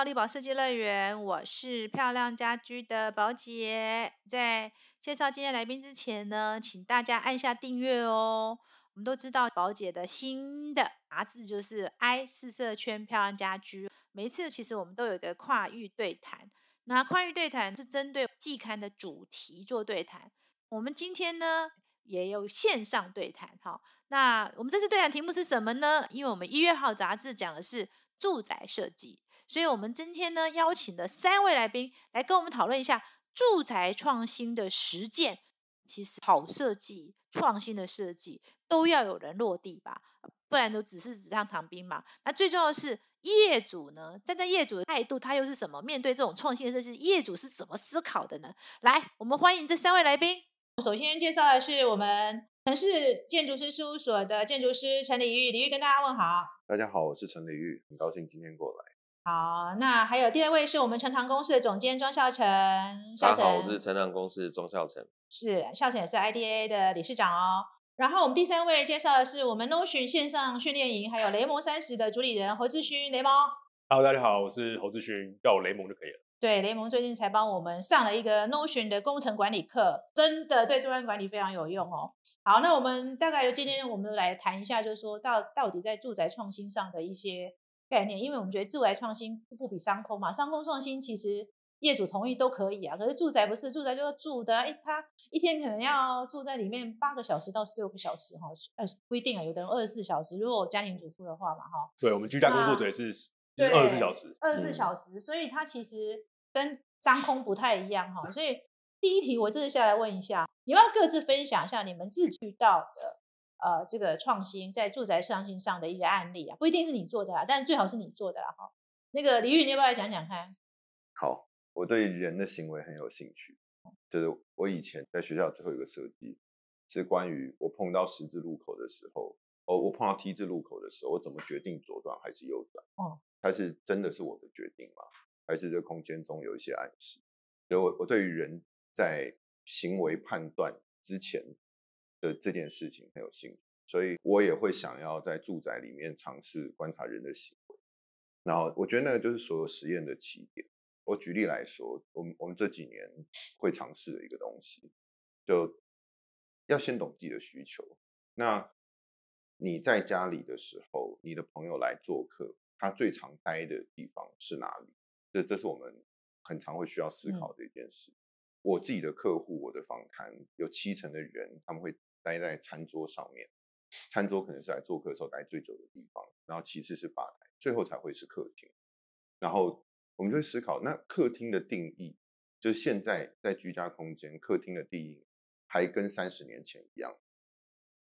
到力宝设计乐园，我是漂亮家居的宝姐。在介绍今天来宾之前呢，请大家按下订阅哦。我们都知道宝姐的新的杂志就是 I 四色圈漂亮家居，每一次其实我们都有一个跨域对谈。那跨域对谈是针对季刊的主题做对谈。我们今天呢也有线上对谈，哈。那我们这次对谈题目是什么呢？因为我们一月号杂志讲的是住宅设计，所以我们今天呢邀请了三位来宾来跟我们讨论一下住宅创新的实践。其实好设计、创新的设计都要有人落地吧，不然都只是纸上谈兵嘛。那最重要的是业主呢，站在业主的态度，他又是什么？面对这种创新的设计，业主是怎么思考的呢？来，我们欢迎这三位来宾。首先介绍的是我们城市建筑师事务所的建筑师陈李玉，李玉跟大家问好。大家好，我是陈李玉，很高兴今天过来。好，那还有第二位是我们陈塘公司的总监庄孝成。大家好，我是陈塘公司庄孝成。是孝成也是 IDA 的理事长哦。然后我们第三位介绍的是我们 Notion 线上训练营，还有雷蒙三十的主理人侯志勋，雷蒙。Hello，大家好，我是侯志勋，叫我雷蒙就可以了。对，雷蒙最近才帮我们上了一个 Notion 的工程管理课，真的对中央管理非常有用哦。好，那我们大概今天我们来谈一下，就是说到到底在住宅创新上的一些。概念，因为我们觉得住宅创新不比商空嘛，商空创新其实业主同意都可以啊，可是住宅不是，住宅就是住的，哎，他一天可能要住在里面八个小时到十六个小时哈，呃，不一定啊，有的人二十四小时，如果家庭主妇的话嘛哈，对我们居家工作者也是二十四小时，二十四小时，所以它其实跟商空不太一样哈，所以第一题我这次下来问一下，你们要各自分享一下你们自己遇到的。呃，这个创新在住宅创新上的一个案例啊，不一定是你做的啦，但最好是你做的啦哈。那个李玉，你要不要来讲讲看？好，我对人的行为很有兴趣，就是我以前在学校最后一个设计是关于我碰到十字路口的时候，哦，我碰到 T 字路口的时候，我怎么决定左转还是右转？哦，它是真的是我的决定吗？还是这空间中有一些暗示？所以我我对于人在行为判断之前。的这件事情很有兴趣，所以我也会想要在住宅里面尝试观察人的行为。然后我觉得那个就是所有实验的起点。我举例来说，我们我们这几年会尝试的一个东西，就要先懂自己的需求。那你在家里的时候，你的朋友来做客，他最常待的地方是哪里？这这是我们很常会需要思考的一件事。我自己的客户，我的访谈有七成的人，他们会。待在餐桌上面，餐桌可能是来做客的时候待最久的地方，然后其次是吧台，最后才会是客厅。然后我们就会思考，那客厅的定义，就是现在在居家空间，客厅的定义还跟三十年前一样。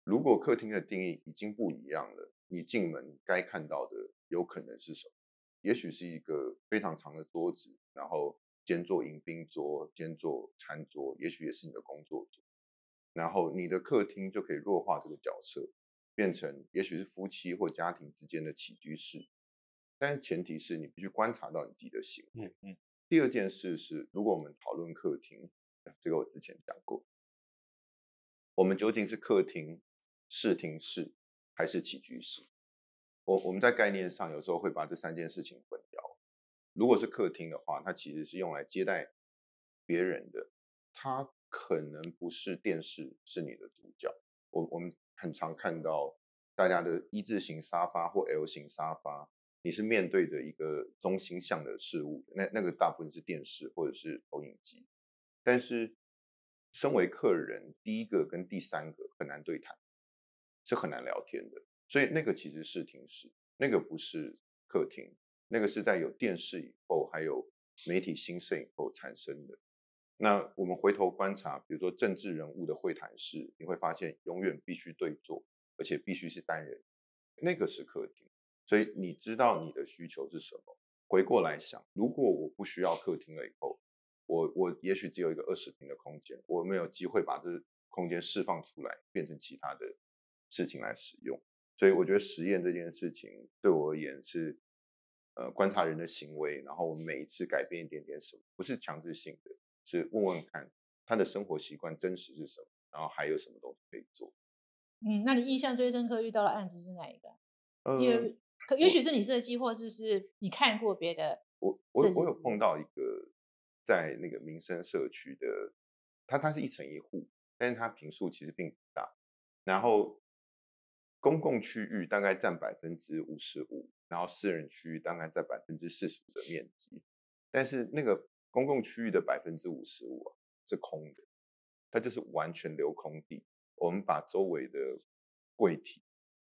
如果客厅的定义已经不一样了，你进门该看到的有可能是什么？也许是一个非常长的桌子，然后兼做迎宾桌，兼做餐桌，也许也是你的工作桌。然后你的客厅就可以弱化这个角色，变成也许是夫妻或家庭之间的起居室，但是前提是你必须观察到你自己的行为。嗯嗯。第二件事是，如果我们讨论客厅，这个我之前讲过，我们究竟是客厅、视听室还是起居室？我我们在概念上有时候会把这三件事情混淆。如果是客厅的话，它其实是用来接待别人的，它。可能不是电视是你的主角。我我们很常看到大家的一字形沙发或 L 型沙发，你是面对着一个中心向的事物，那那个大部分是电视或者是投影机。但是，身为客人，第一个跟第三个很难对谈，是很难聊天的。所以那个其实是厅室，那个不是客厅，那个是在有电视以后，还有媒体兴盛以后产生的。那我们回头观察，比如说政治人物的会谈室，你会发现永远必须对坐，而且必须是单人，那个是客厅。所以你知道你的需求是什么？回过来想，如果我不需要客厅了以后，我我也许只有一个二十平的空间，我没有机会把这空间释放出来，变成其他的事情来使用。所以我觉得实验这件事情对我而言是，呃，观察人的行为，然后我每一次改变一点点什么，不是强制性的。是问问看他的生活习惯真实是什么，然后还有什么东西可以做。嗯，那你印象最深刻遇到的案子是哪一个？因为可也许是你设计，或是是你看过别的我我我有碰到一个在那个民生社区的，它它是一层一户，但是它平数其实并不大，然后公共区域大概占百分之五十五，然后私人区域大概占百分之四十五的面积，但是那个公共区域的百分之五十五啊是空的，它就是完全留空地，我们把周围的柜体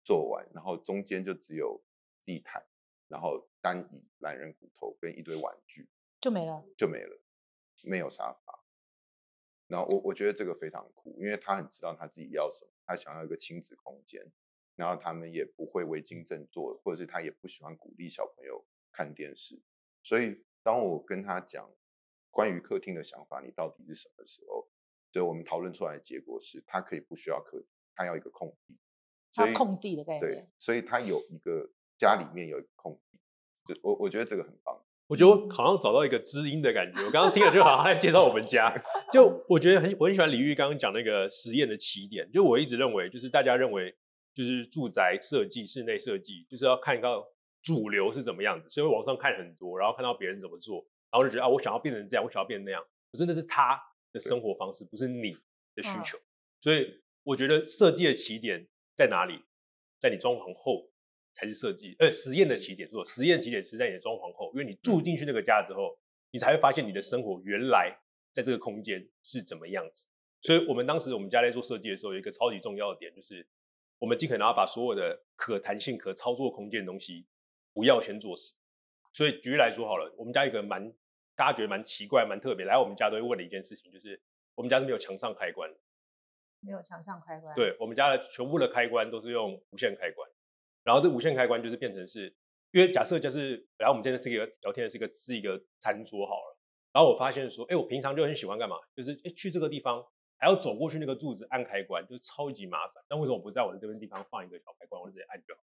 做完，然后中间就只有地毯。然后单椅、懒人骨头跟一堆玩具就没了，就没了，没有沙发。然后我我觉得这个非常酷，因为他很知道他自己要什么，他想要一个亲子空间。然后他们也不会违经正坐，或者是他也不喜欢鼓励小朋友看电视。所以当我跟他讲关于客厅的想法，你到底是什么时候？所以我们讨论出来的结果是，他可以不需要客厅，他要一个空地。所以空地的概念。对，所以他有一个。家里面有一个空地，就我我觉得这个很棒。我觉得我好像找到一个知音的感觉。我刚刚听了就好像在介绍我们家。就我觉得很我很喜欢李玉刚刚讲那个实验的起点。就我一直认为，就是大家认为就是住宅设计、室内设计，就是要看到主流是怎么样子，所以网上看很多，然后看到别人怎么做，然后就觉得啊，我想要变成这样，我想要变成那样。可是那是他的生活方式，不是你的需求。所以我觉得设计的起点在哪里？在你装潢后。才是设计，呃，实验的起点。做实验起点是在你的装潢后，因为你住进去那个家之后，你才会发现你的生活原来在这个空间是怎么样子。所以，我们当时我们家在做设计的时候，有一个超级重要的点，就是我们尽可能要把所有的可弹性、可操作空间的东西不要先做死。所以，举例来说好了，我们家一个蛮大家觉得蛮奇怪、蛮特别，来我们家都会问的一件事情，就是我们家是没有墙上开关，没有墙上开关。对我们家的全部的开关都是用无线开关。然后这无线开关就是变成是，因为假设就是，然后我们今天是一个聊天的是一个是一个餐桌好了，然后我发现说，哎，我平常就很喜欢干嘛，就是哎去这个地方还要走过去那个柱子按开关，就是超级麻烦。那为什么我不在我的这边地方放一个小开关，我直接按就好？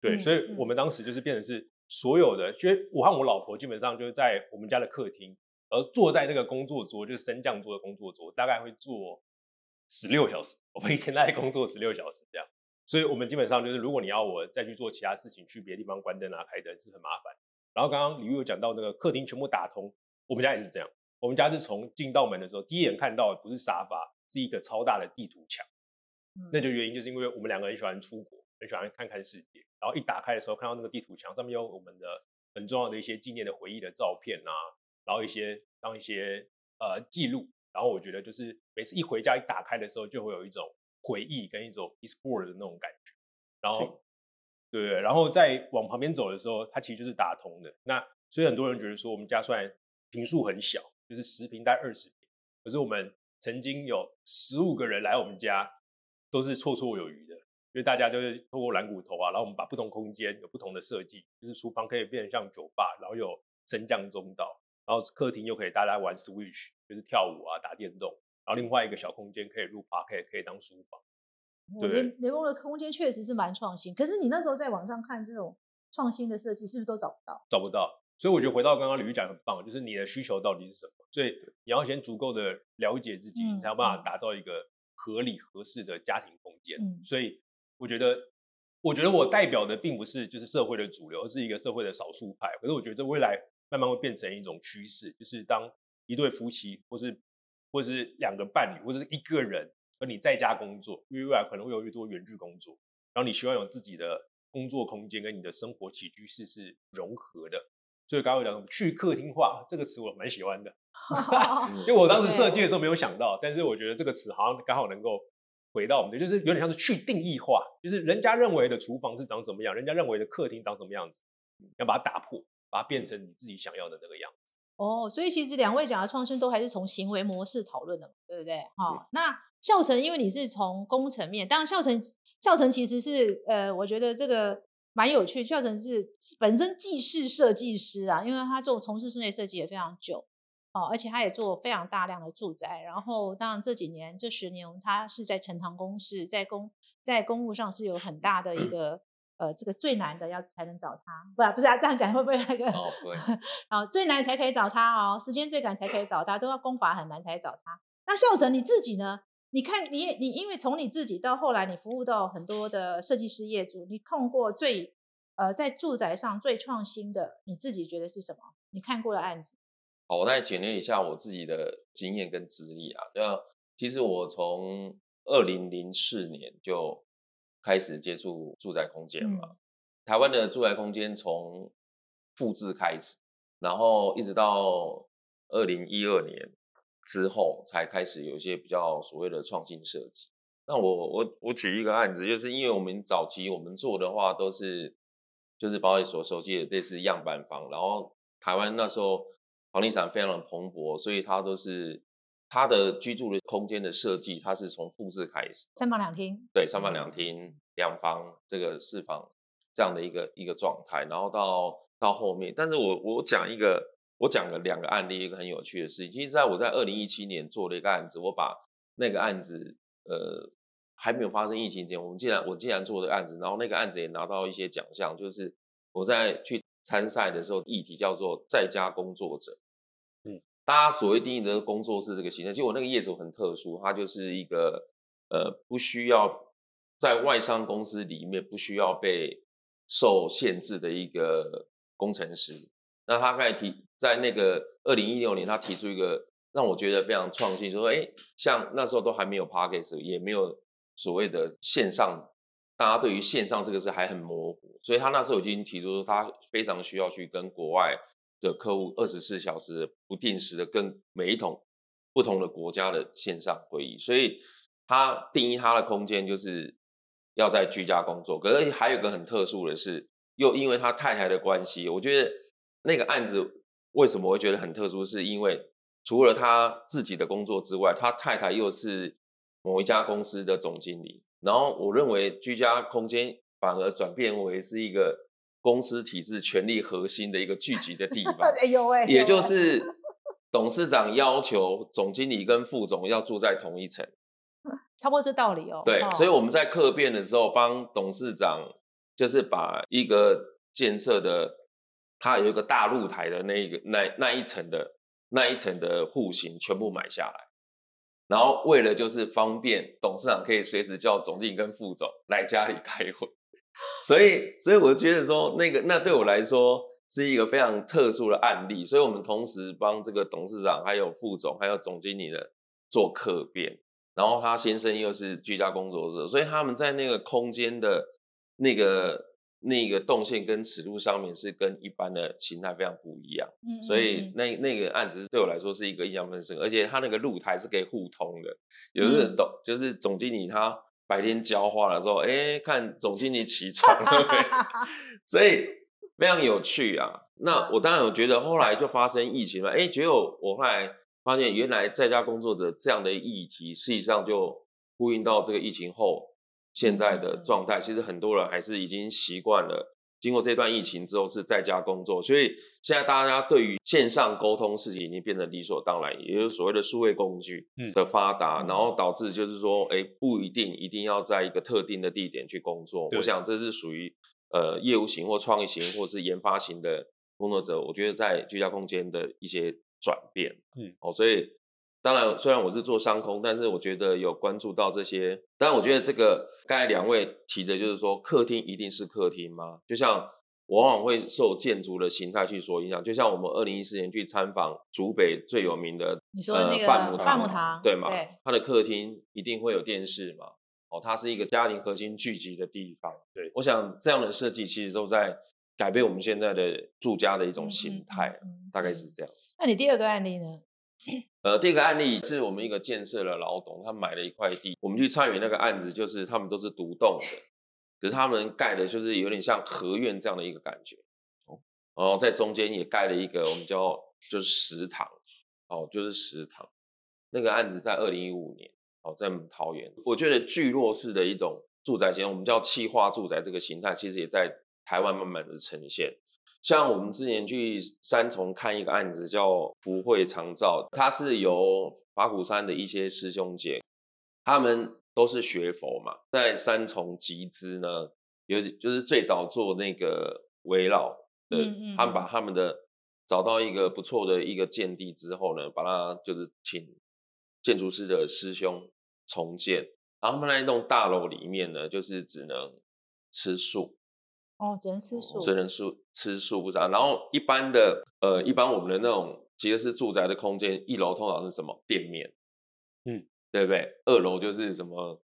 对，所以我们当时就是变成是所有的，因为我和我老婆基本上就是在我们家的客厅，而坐在那个工作桌，就是升降桌的工作桌，大概会坐十六小时，我们一天大概工作十六小时这样。所以，我们基本上就是，如果你要我再去做其他事情，去别的地方关灯啊、开灯是很麻烦。然后，刚刚李玉有讲到那个客厅全部打通，我们家也是这样。我们家是从进到门的时候，第一眼看到的不是沙发，是一个超大的地图墙。那就原因就是因为我们两个人喜欢出国，很喜欢看看世界。然后一打开的时候，看到那个地图墙上面有我们的很重要的一些纪念的回忆的照片啊，然后一些当一些呃记录。然后我觉得就是每次一回家一打开的时候，就会有一种。回忆跟一种 explore 的那种感觉，然后，对对，然后再往旁边走的时候，它其实就是打通的。那所以很多人觉得说，我们家虽然平数很小，就是十平带二十平，可是我们曾经有十五个人来我们家，都是绰绰有余的。因为大家就是透过蓝骨头啊，然后我们把不同空间有不同的设计，就是厨房可以变成像酒吧，然后有升降中岛，然后客厅又可以大家玩 switch，就是跳舞啊、打电动。然后另外一个小空间可以入 park，可以可以当书房。联联盟的空间确实是蛮创新，可是你那时候在网上看这种创新的设计，是不是都找不到？找不到。所以我觉得回到刚刚李玉讲很棒，就是你的需求到底是什么？所以你要先足够的了解自己，你才有办法打造一个合理合适的家庭空间。所以我觉得，我觉得我代表的并不是就是社会的主流，而是一个社会的少数派。可是我觉得这未来慢慢会变成一种趋势，就是当一对夫妻或是或者是两个伴侣，或者是一个人，而你在家工作，因为未来可能会有越多远距工作，然后你希望有自己的工作空间跟你的生活起居室是融合的。所以刚刚讲去客厅化这个词，我蛮喜欢的，因为我当时设计的时候没有想到，但是我觉得这个词好像刚好能够回到我们的，就是有点像是去定义化，就是人家认为的厨房是长什么样，人家认为的客厅长什么样子，要把它打破，把它变成你自己想要的那个样子。哦，所以其实两位讲的创新都还是从行为模式讨论的嘛，对不对？好，那孝成，因为你是从工程面，当然孝成，孝成其实是呃，我觉得这个蛮有趣。孝成是本身既是设计师啊，因为他做从事室内设计也非常久，哦，而且他也做非常大量的住宅。然后当然这几年这十年，他是在陈塘公事，在公在公务上是有很大的一个。呃，这个最难的要才能找他，不，不是啊，这样讲会不会那个？哦，最难才可以找他哦，时间最赶才可以找他，都要功法很难才找他。那孝成你自己呢？你看你你因为从你自己到后来，你服务到很多的设计师业主，你碰过最呃，在住宅上最创新的，你自己觉得是什么？你看过的案子？好，我再简略一下我自己的经验跟资历啊。那其实我从二零零四年就开始接触住宅空间嘛。台湾的住宅空间从复制开始，然后一直到二零一二年之后，才开始有一些比较所谓的创新设计。那我我我举一个案子，就是因为我们早期我们做的话都是就是保险所收集的类似样板房，然后台湾那时候。房地产非常的蓬勃，所以它都是它的居住的空间的设计，它是从复制开始，三房两厅，对，三房两厅，两房这个四房这样的一个一个状态，然后到到后面，但是我我讲一个，我讲了两个案例，一个很有趣的事情，其实在我在二零一七年做了一个案子，我把那个案子，呃，还没有发生疫情前，我们竟然我竟然做的案子，然后那个案子也拿到一些奖项，就是我在去。参赛的时候，议题叫做在家工作者。嗯，大家所谓定义的工作室这个形象，其实我那个业主很特殊，他就是一个呃不需要在外商公司里面不需要被受限制的一个工程师。那他刚才提在那个二零一六年，他提出一个让我觉得非常创新，就说哎，像那时候都还没有 p a c k a g e 也没有所谓的线上。大家对于线上这个事还很模糊，所以他那时候已经提出说，他非常需要去跟国外的客户二十四小时不定时的跟每一桶不同的国家的线上会议，所以他定义他的空间就是要在居家工作。可是还有个很特殊的是，又因为他太太的关系，我觉得那个案子为什么会觉得很特殊，是因为除了他自己的工作之外，他太太又是某一家公司的总经理。然后我认为居家空间反而转变为是一个公司体制权力核心的一个聚集的地方。哎呦喂！也就是董事长要求总经理跟副总要住在同一层，差不多这道理哦。对，所以我们在客变的时候帮董事长，就是把一个建设的，它有一个大露台的那一个那那一层的那一层的户型全部买下来。然后为了就是方便董事长可以随时叫总经理跟副总来家里开会，所以所以我觉得说那个那对我来说是一个非常特殊的案例，所以我们同时帮这个董事长还有副总还有总经理的做客变，然后他先生又是居家工作者，所以他们在那个空间的那个。那个动线跟尺度上面是跟一般的形态非常不一样，嗯，所以那那个案子对我来说是一个印象很深，而且他那个露台是可以互通的，有的人懂，就是总经理他白天浇花了之后，哎，看总经理起床了，所以非常有趣啊。那我当然有觉得后来就发生疫情了，哎，结果我后来发现原来在家工作者这样的议题，实际上就呼应到这个疫情后。现在的状态，其实很多人还是已经习惯了。经过这段疫情之后，是在家工作，所以现在大家对于线上沟通事情已经变得理所当然，也就是所谓的数位工具的发达，然后导致就是说，哎，不一定一定要在一个特定的地点去工作。我想这是属于呃业务型或创意型或是研发型的工作者，我觉得在居家空间的一些转变。嗯，哦，所以。当然，虽然我是做商空，但是我觉得有关注到这些。当然，我觉得这个刚才两位提的，就是说客厅一定是客厅吗？就像往往会受建筑的形态去所影响。就像我们二零一四年去参访竹北最有名的，你说那个半木堂，对吗？它的客厅一定会有电视嘛？哦，它是一个家庭核心聚集的地方。对，我想这样的设计其实都在改变我们现在的住家的一种形态，大概是这样。那你第二个案例呢？呃，第一个案例是我们一个建设的老董，他买了一块地，我们去参与那个案子，就是他们都是独栋的，可是他们盖的就是有点像合院这样的一个感觉，哦，然后在中间也盖了一个我们叫就是食堂，哦，就是食堂。那个案子在二零一五年，哦，在桃园，我觉得聚落式的一种住宅型，我们叫气化住宅这个形态，其实也在台湾慢慢的呈现。像我们之前去三重看一个案子，叫福慧长照，它是由法鼓山的一些师兄姐，他们都是学佛嘛，在三重集资呢，有就是最早做那个围绕的，他们把他们的找到一个不错的一个建地之后呢，把它就是请建筑师的师兄重建，然后他们那一栋大楼里面呢，就是只能吃素。哦，只能吃素，只能素吃素不长。然后一般的呃，一般我们的那种其实是住宅的空间，一楼通常是什么？店面，嗯，对不对？二楼就是什么，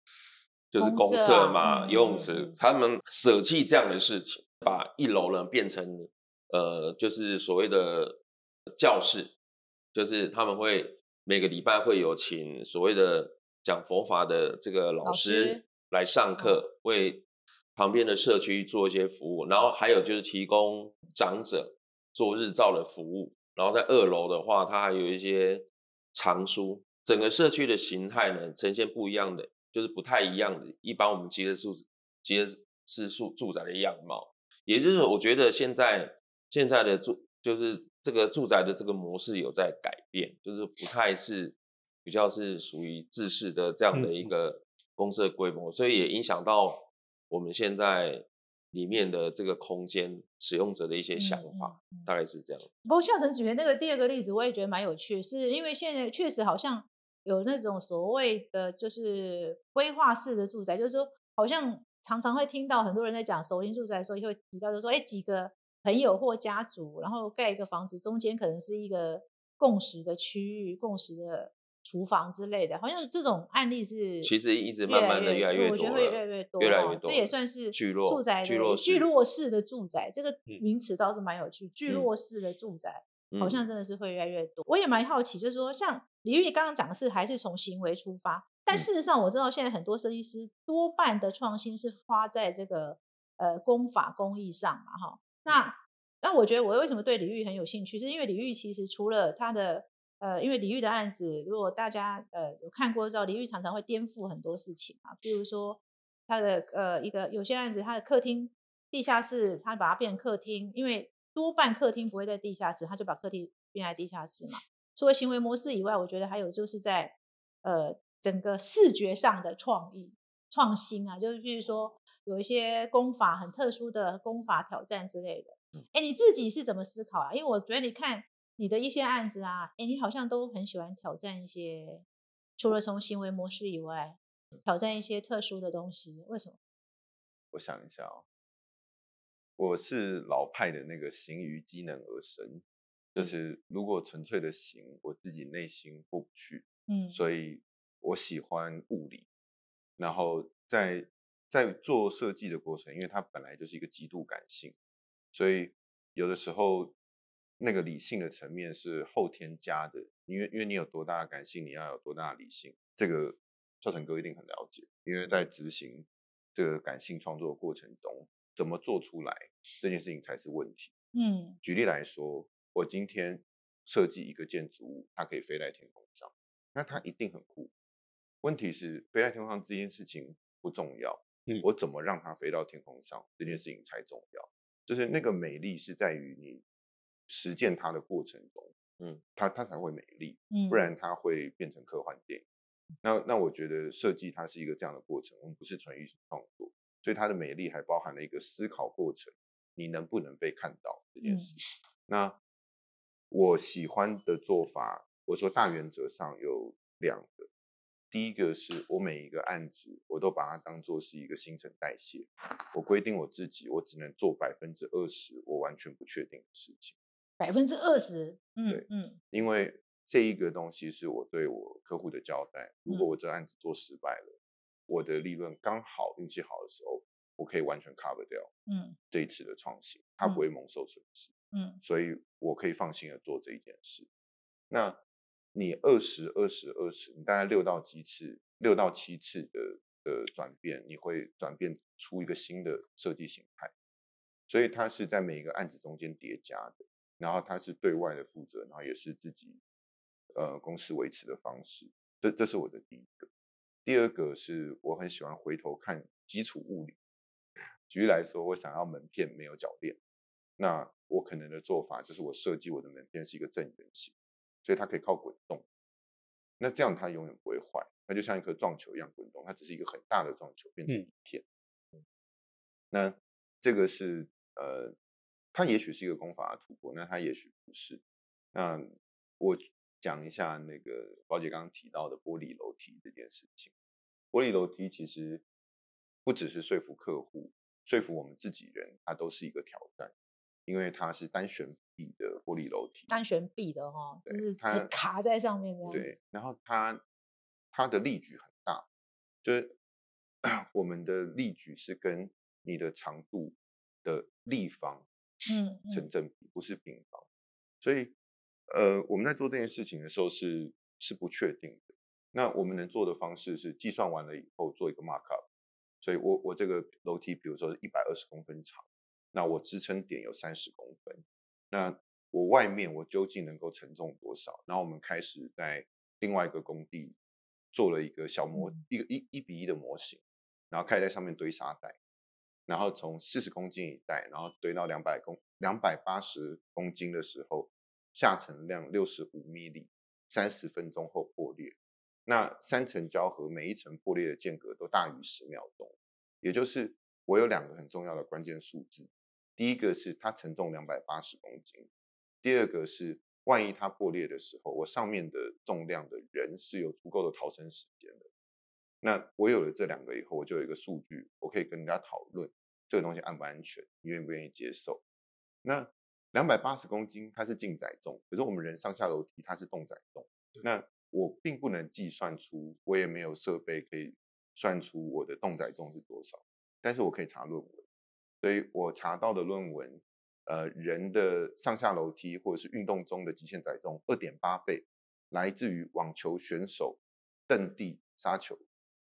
就是公社公社啊嘛，嗯游泳嗯池。他们舍弃这样的事情，把一楼呢变成呃，就是所谓的教室，就是他们会每个礼拜会有请所谓的讲佛法的这个老师来上课，为旁边的社区做一些服务，然后还有就是提供长者做日照的服务，然后在二楼的话，它还有一些藏书，整个社区的形态呢呈现不一样的，就是不太一样的，一般我们吉尔住吉尔式住住宅的样貌，也就是我觉得现在现在的住就是这个住宅的这个模式有在改变，就是不太是比较是属于制式的这样的一。个公社规模，所以也影响到我们现在里面的这个空间使用者的一些想嗯法，大概是这样。不过孝成举的那个第二个例子，我也觉得蛮有趣，是因为现在确实好像有那种所谓的就是规划式的住宅，就是说好像常常会听到很多人在讲首型住宅的时候，也会提到就说，哎，几个朋友或家族，然后盖一个房子，中间可能是一个共识的区域、共识的厨房之类的，好像这种案例是其实一直慢慢的越来越我觉得会越来越多越来越多这也算是聚落住宅聚落式聚落式的住宅，这个嗯名词倒是蛮有趣，聚嗯落式的住宅。好嗯像真的是会越来越多。我也蛮好奇，就是说，像李玉刚刚讲的是还是从行为出发，但嗯事实上我知道现在很多设计师多半的创新是花在这个呃工法工艺上嘛，哈。那那我觉得我为什么对李玉很有兴趣，是因为李玉其实除了他的呃，因为李玉的案子，如果大家呃有看过之后，李玉常常会颠覆很多事情啊，比如说他的呃一个有些案子，他的客厅地下室，他把它变成客厅，因为多半客厅不会在地下室，他就把客厅变在地下室嘛。除了行为模式以外，我觉得还有就是在呃整个视觉上的创意创新啊，就是比如说有一些功法很特殊的功法挑战之类的。哎，你自己是怎么思考啊？因为我觉得你看你的一些案子啊，哎，你好像都很喜欢挑战一些，除了从行为模式以外，挑战一些特殊的东西，为什么？我想一下哦，我是老派的那个行于机能而生，就嗯是如果纯粹的行，我自己内心过不去，嗯所以我喜欢物理。然后在在做设计的过程，因为它本来就是一个极度感性，所以有的时候那个理性的层面是后天加的，因为因为你有多大的感性，你要有多大的理性，这个孝成哥一定很了解，因为在执行这个感性创作的过程中，怎么做出来这件事情才是问题。嗯举例来说，我今天设计一个建筑物，它可以飞在天空上，那它一定很酷。问题是飞在天空上这件事情不重要，嗯我怎么让它飞到天空上这件事情才重要。就是那个美丽是在于你实践它的过程中，嗯，它它才会美丽，嗯，不然它会变成科幻电影。那那我觉得设计它是一个这样的过程，我们不是纯艺术创作，所以它的美丽还包含了一个思考过程，你能不能被看到这件嗯事。那我喜欢的做法，我说大原则上有两个，第一个是我每一个案子，我都把它当做是一个新陈代谢，我规定我自己，我只能做百分之二十我完全不确定的事情。百分之二十，嗯对嗯因为这一个东西是我对我客户的交代。如果嗯我这个案子做失败了，我的利润刚好运气好的时候，我可以完全 cover 掉嗯这一次的创新，它不会蒙受损失，嗯所以我可以放心的做这一件事。那你二十二十二十，你大概六到七次，六到七次的的转变，你会转变出一个新的设计形态，所以它是在每一个案子中间叠加的。然后它是对外的负责，然后也是自己呃公司维持的方式。这这是我的第一个。第二个是我很喜欢回头看基础物理。举例来说，我想要门片没有铰链，那我可能的做法就是我设计我的门片是一个正圆形，所以它可以靠滚动。那这样它永远不会坏，它就像一颗撞球一样滚动，它只是一个很大的撞球变成嗯一片。那这个是呃，它也许是一个功法的突破，那它也许不是。那我讲一下那个宝姐刚刚提到的玻璃楼梯这件事情。玻璃楼梯其实不只是说服客户，说服我们自己人，它都是一个挑战，因为它是单悬臂的玻璃楼梯，单悬臂的哈，就是它只卡在上面这样。，对，然后它它的力矩很大，就是 我们的力矩是跟你的长度的立方嗯嗯成正比，不是平方。所以，呃，我们在做这件事情的时候是是不确定的。那我们能做的方式是计算完了以后做一个 mark up。所以我我这个楼梯，比如说是一百二十公分长，那我支撑点有三十公分，那我外面我究竟能够承重多少？然后我们开始在另外一个工地做了一个小模，嗯一个一一比一的模型，然后开始在上面堆沙袋，然后从四十公斤一袋，然后堆到两百公两百八十公斤的时候，下沉量六十五米里，三十分钟后破裂。那三层胶合，每一层破裂的间隔都大于十秒钟，也就是我有两个很重要的关键数字，第一个是它承重两百八十公斤，第二个是万一它破裂的时候，我上面的重量的人是有足够的逃生时间的。那我有了这两个以后，我就有一个数据，我可以跟人家讨论这个东西安不安全，你愿不愿意接受？那两百八十公斤它是静载重，可是我们人上下楼梯它是动载重，那我并不能计算出，我也没有设备可以算出我的动载重是多少，但是我可以查论文，所以我查到的论文，呃，人的上下楼梯或者是运动中的极限载重二点八倍，来自于网球选手蹬地杀球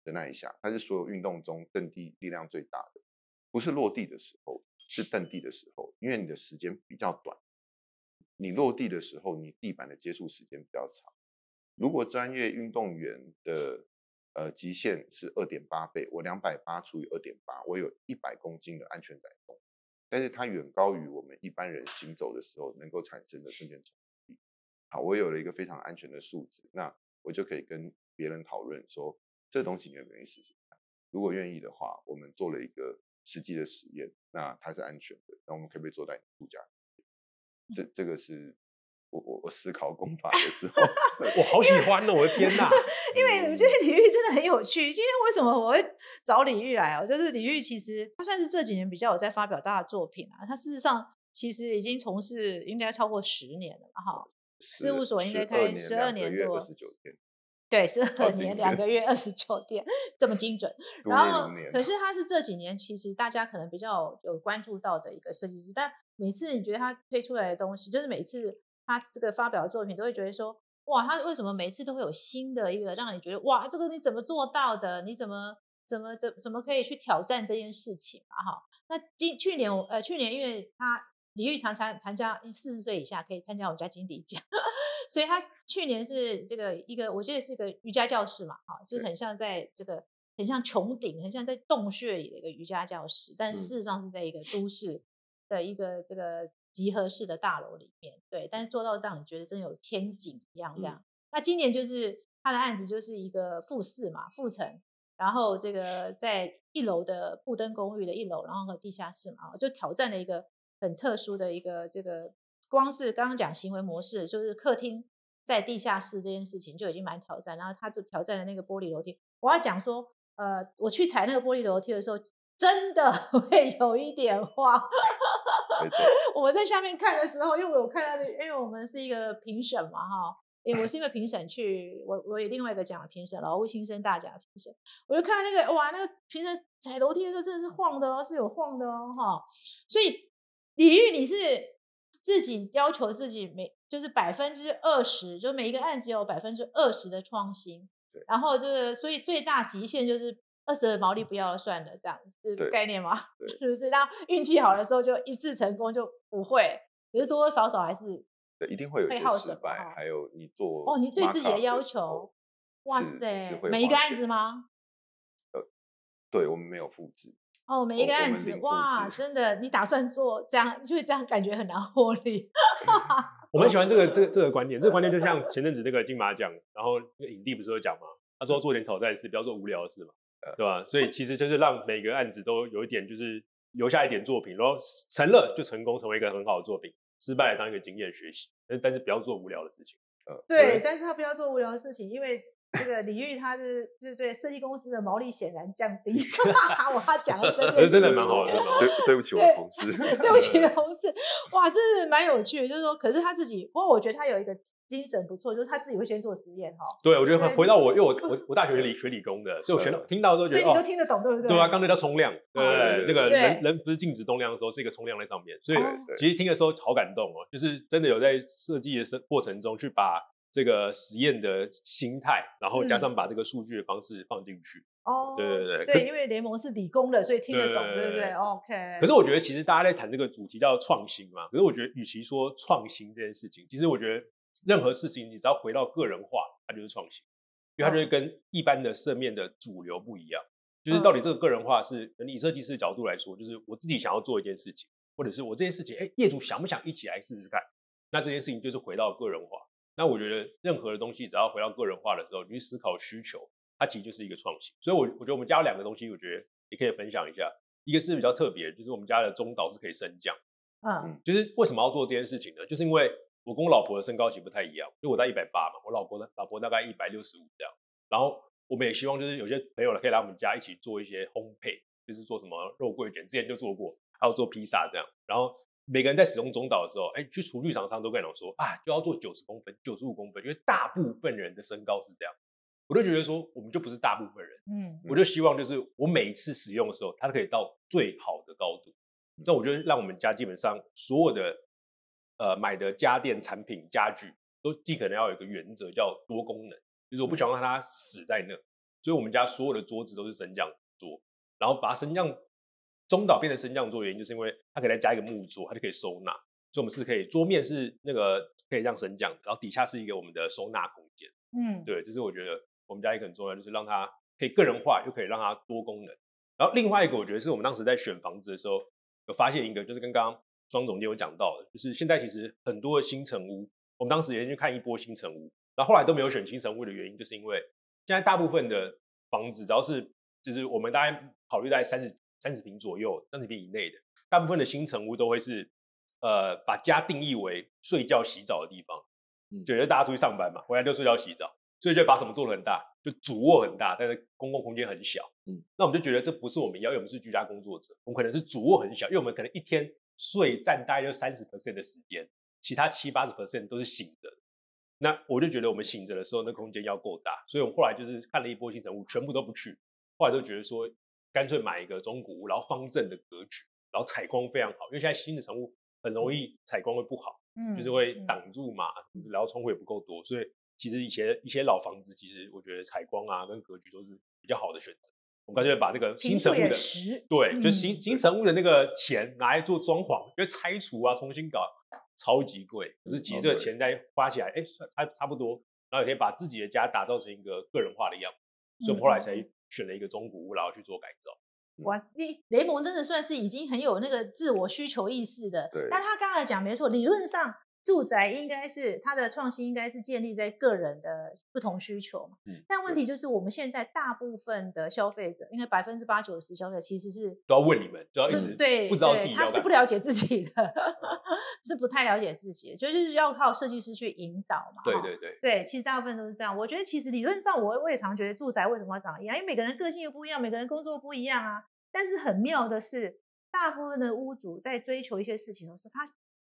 的那一下，它是所有运动中蹬地力量最大的，不是落地的时候，是蹬地的时候，因为你的时间比较短，你落地的时候，你地板的接触时间比较长。如果专业运动员的呃极限是二点八倍，我两百八除以二点八，我有一百公斤的安全载重，但是它远高于我们一般人行走的时候能够产生的瞬间冲击力。好，我有了一个非常安全的数值，那我就可以跟别人讨论说，这东西你愿不愿意试试看？如果愿意的话，我们做了一个实际的实验，那它是安全的，那我们可不可以坐在你度假？这这个是我我我思考功法的时候，我好喜欢哦！我的天哪，因为我觉得李玉真的很有趣。今天为什么我会找李玉来哦？就是李玉其实他算是这几年比较有在发表他的作品啊。他事实上其实已经从事应该超过十年了，哈。事务所应该开十二年多二十九天，对，十好经二年两典个月二十九天，这么精准。然后可是他是这几年其实大家可能比较有关注到的一个设计师，但每次你觉得他推出来的东西，就是每次他这个发表的作品，都会觉得说，哇，他为什么每次都会有新的一个让你觉得，哇，这个你怎么做到的？你怎么怎么怎怎么可以去挑战这件事情嘛？哈，那今去年我呃去年因为他李玉常常参加四十岁以下可以参加我家金迪奖，所以他去年是这个一个我记得是一个瑜伽教室嘛，哈，就是很像在这个很像穹顶，很像在洞穴里的一个瑜伽教室，但嗯。事实上是在一个都市的一个这个集合式的大楼里面，对，但是做到让你觉得真有天井一样这样。那今年就是他的案子就是一个复式嘛，复层，然后这个在一楼的布登公寓的一楼，然后和地下室嘛，就挑战了一个很特殊的一个这个，光是刚刚讲行为模式，就是客厅在地下室这件事情就已经蛮挑战，然后他就挑战了那个玻璃楼梯。我要讲说，呃，我去踩那个玻璃楼梯的时候，真的 会有一点慌。我在下面看的时候，因为我有看到的，因为我们是一个评审嘛，哈，因为我是因为评审去，我我有另外一个奖的评审，劳务新生大奖的评审，我就看到那个哇，那个评审踩楼梯的时候真的是晃的哦，是有晃的哦，哈，所以李玉你是自己要求自己每就是百分之二十，就每一个案子有百分之二十的创新对，然后就是所以最大极限就是二十的毛利不要了算了，这样子对概念吗？是不是？那运气好的时候就一次成功就不会，可是多多少少还是对，一定会有一些失败，哈还有你做哦，你对自己的要求，哇塞，每一个案子吗？对我们没有复制，哦，每一个案子哇，真的，你打算做这样，就是这样感觉很难获利。我蛮喜欢这个这个这个观点，这个观点就像前阵子那个金马奖，然后那个影帝不是有讲嘛，他说做点挑战的事，不要做无聊的事嘛，对吧？所以其实就是让每个案子都有一点就是留下一点作品，然后成了就成功，成为一个很好的作品，失败了当一个经验学习，但但是不要做无聊的事情。呃，对，但是他不要做无聊的事情，因为这个李玉他是是对设计公司的毛利显然降低，我要讲的这件可是真的事情蛮好的，真的蛮好的对对不起我对同事，对不起，同事，哇，这是蛮有趣的。就是说，可是他自己，不过我觉得他有一个精神不错，就是他自己会先做实验哈，对，我觉得对回到我，因为我我我大学理学理工的，所以我学到听到都觉得哦所以你都，听得懂，对不对？对啊，刚才叫冲量，对那个人人不是静止动量的时候，是一个冲量在上面，所以其实听的时候好感动哦，就是真的有在设计的生过程中去把这个实验的心态，然后加嗯上把这个数据的方式放进去。哦，对对对对，因为联盟是理工的，所以听得懂，对对不对？OK。可是我觉得，其实大家在谈这个主题叫创新嘛。可是我觉得，与其说创新这件事情，其实我觉得任何事情，你只要回到个人化，它就是创新，因为它就是跟一般的社面的主流不一样。就是到底这个个人化是以设计师的角度来说，就是我自己想要做一件事情，或者是我这件事情，哎，业主想不想一起来试试看？那这件事情就是回到个人化。那我觉得任何的东西，只要回到个人化的时候，你去思考需求，它其实就是一个创新。所以我，我觉得我们家有两个东西，我觉得也可以分享一下。一个是比较特别，就是我们家的中岛是可以升降。嗯就是为什么要做这件事情呢？就是因为我跟我老婆的身高其实不太一样，因为我在一百八嘛，我老婆呢老婆大概一百六十五这样。然后我们也希望就是有些朋友可以来我们家一起做一些烘焙，就是做什么肉桂卷，之前就做过，还有做披萨这样。然后每个人在使用中岛的时候，哎，去厨具厂商都跟我说啊，就要做九十公分、九十五公分，因为大部分人的身高是这样。我就觉得说，我们就不是大部分人。嗯我就希望就是我每一次使用的时候，它都可以到最好的高度。那我觉得让我们家基本上所有的呃买的家电产品家具都尽可能要有一个原则叫多功能，就是我不想让它死在那，所以我们家所有的桌子都是升降桌，然后把它升降中岛变成升降桌，原因就是因为它可以再加一个木座，它就可以收纳，所以我们是可以桌面是那个可以这样升降，然后底下是一个我们的收纳空间。嗯，对，这是我觉得我们家一个很重要，就是让它可以个人化，又可以让它多功能。然后另外一个，我觉得是我们当时在选房子的时候，有发现一个，就是跟刚刚庄总监有讲到的，就是现在其实很多的新城屋，我们当时也去看一波新城屋，然后后来都没有选新城屋的原因，就是因为现在大部分的房子，只要是就是我们大概考虑在三十三十平左右、三十平以内的，大部分的新城屋都会是呃把家定义为睡觉洗澡的地方。嗯觉得大家出去上班嘛，回来就睡觉洗澡，所以就把什么做的很大，就主卧很大，但是公共空间很小。嗯嗯，那我们就觉得这不是我们要，因为我们是居家工作者，我们可能是主卧很小，因为我们可能一天睡占大概就三十 percent 的时间，其他七八十 percent 都是醒着的。那我就觉得我们醒着的时候，那空间要够大，所以我们后来就是看了一波新城屋，全部都不去，后来就觉得说，干脆买一个中古屋，然后方正的格局，然后采光非常好，因为现在新的城屋很容易采光会不好。嗯就是会嗯挡住嘛，然后窗户也不够多，所以其实一些一些老房子，其实我觉得采光啊跟格局都是比较好的选择。我们干脆把那个新平数也城屋的实，对，就嗯新新成屋的那个钱拿来做装潢，因为拆除啊重新搞超级贵，可是其实这个钱再花起来，哎，算差差不多，然后也可以把自己的家打造成一个个人化的样子，所以后来才选了一个中古屋，然后去做改造。哇，这雷蒙真的算是已经很有那个自我需求意识的。对但他刚才讲没错，理论上住宅应该是它的创新应该是建立在个人的不同需求嘛。嗯但问题就是我们现在大部分的消费者，应该百分之八九十消费者其实是都要问你们，就要一直就是对，不知道对他是不了解自己的，是不太了解自己的，就是要靠设计师去引导嘛。哈对对对，对，其实大部分都是这样。我觉得其实理论上我，我也常觉得住宅为什么要长一样？因为每个人个性又不一样，每个人工作不一样啊。但是很妙的是，大部分的屋主在追求一些事情的时候，他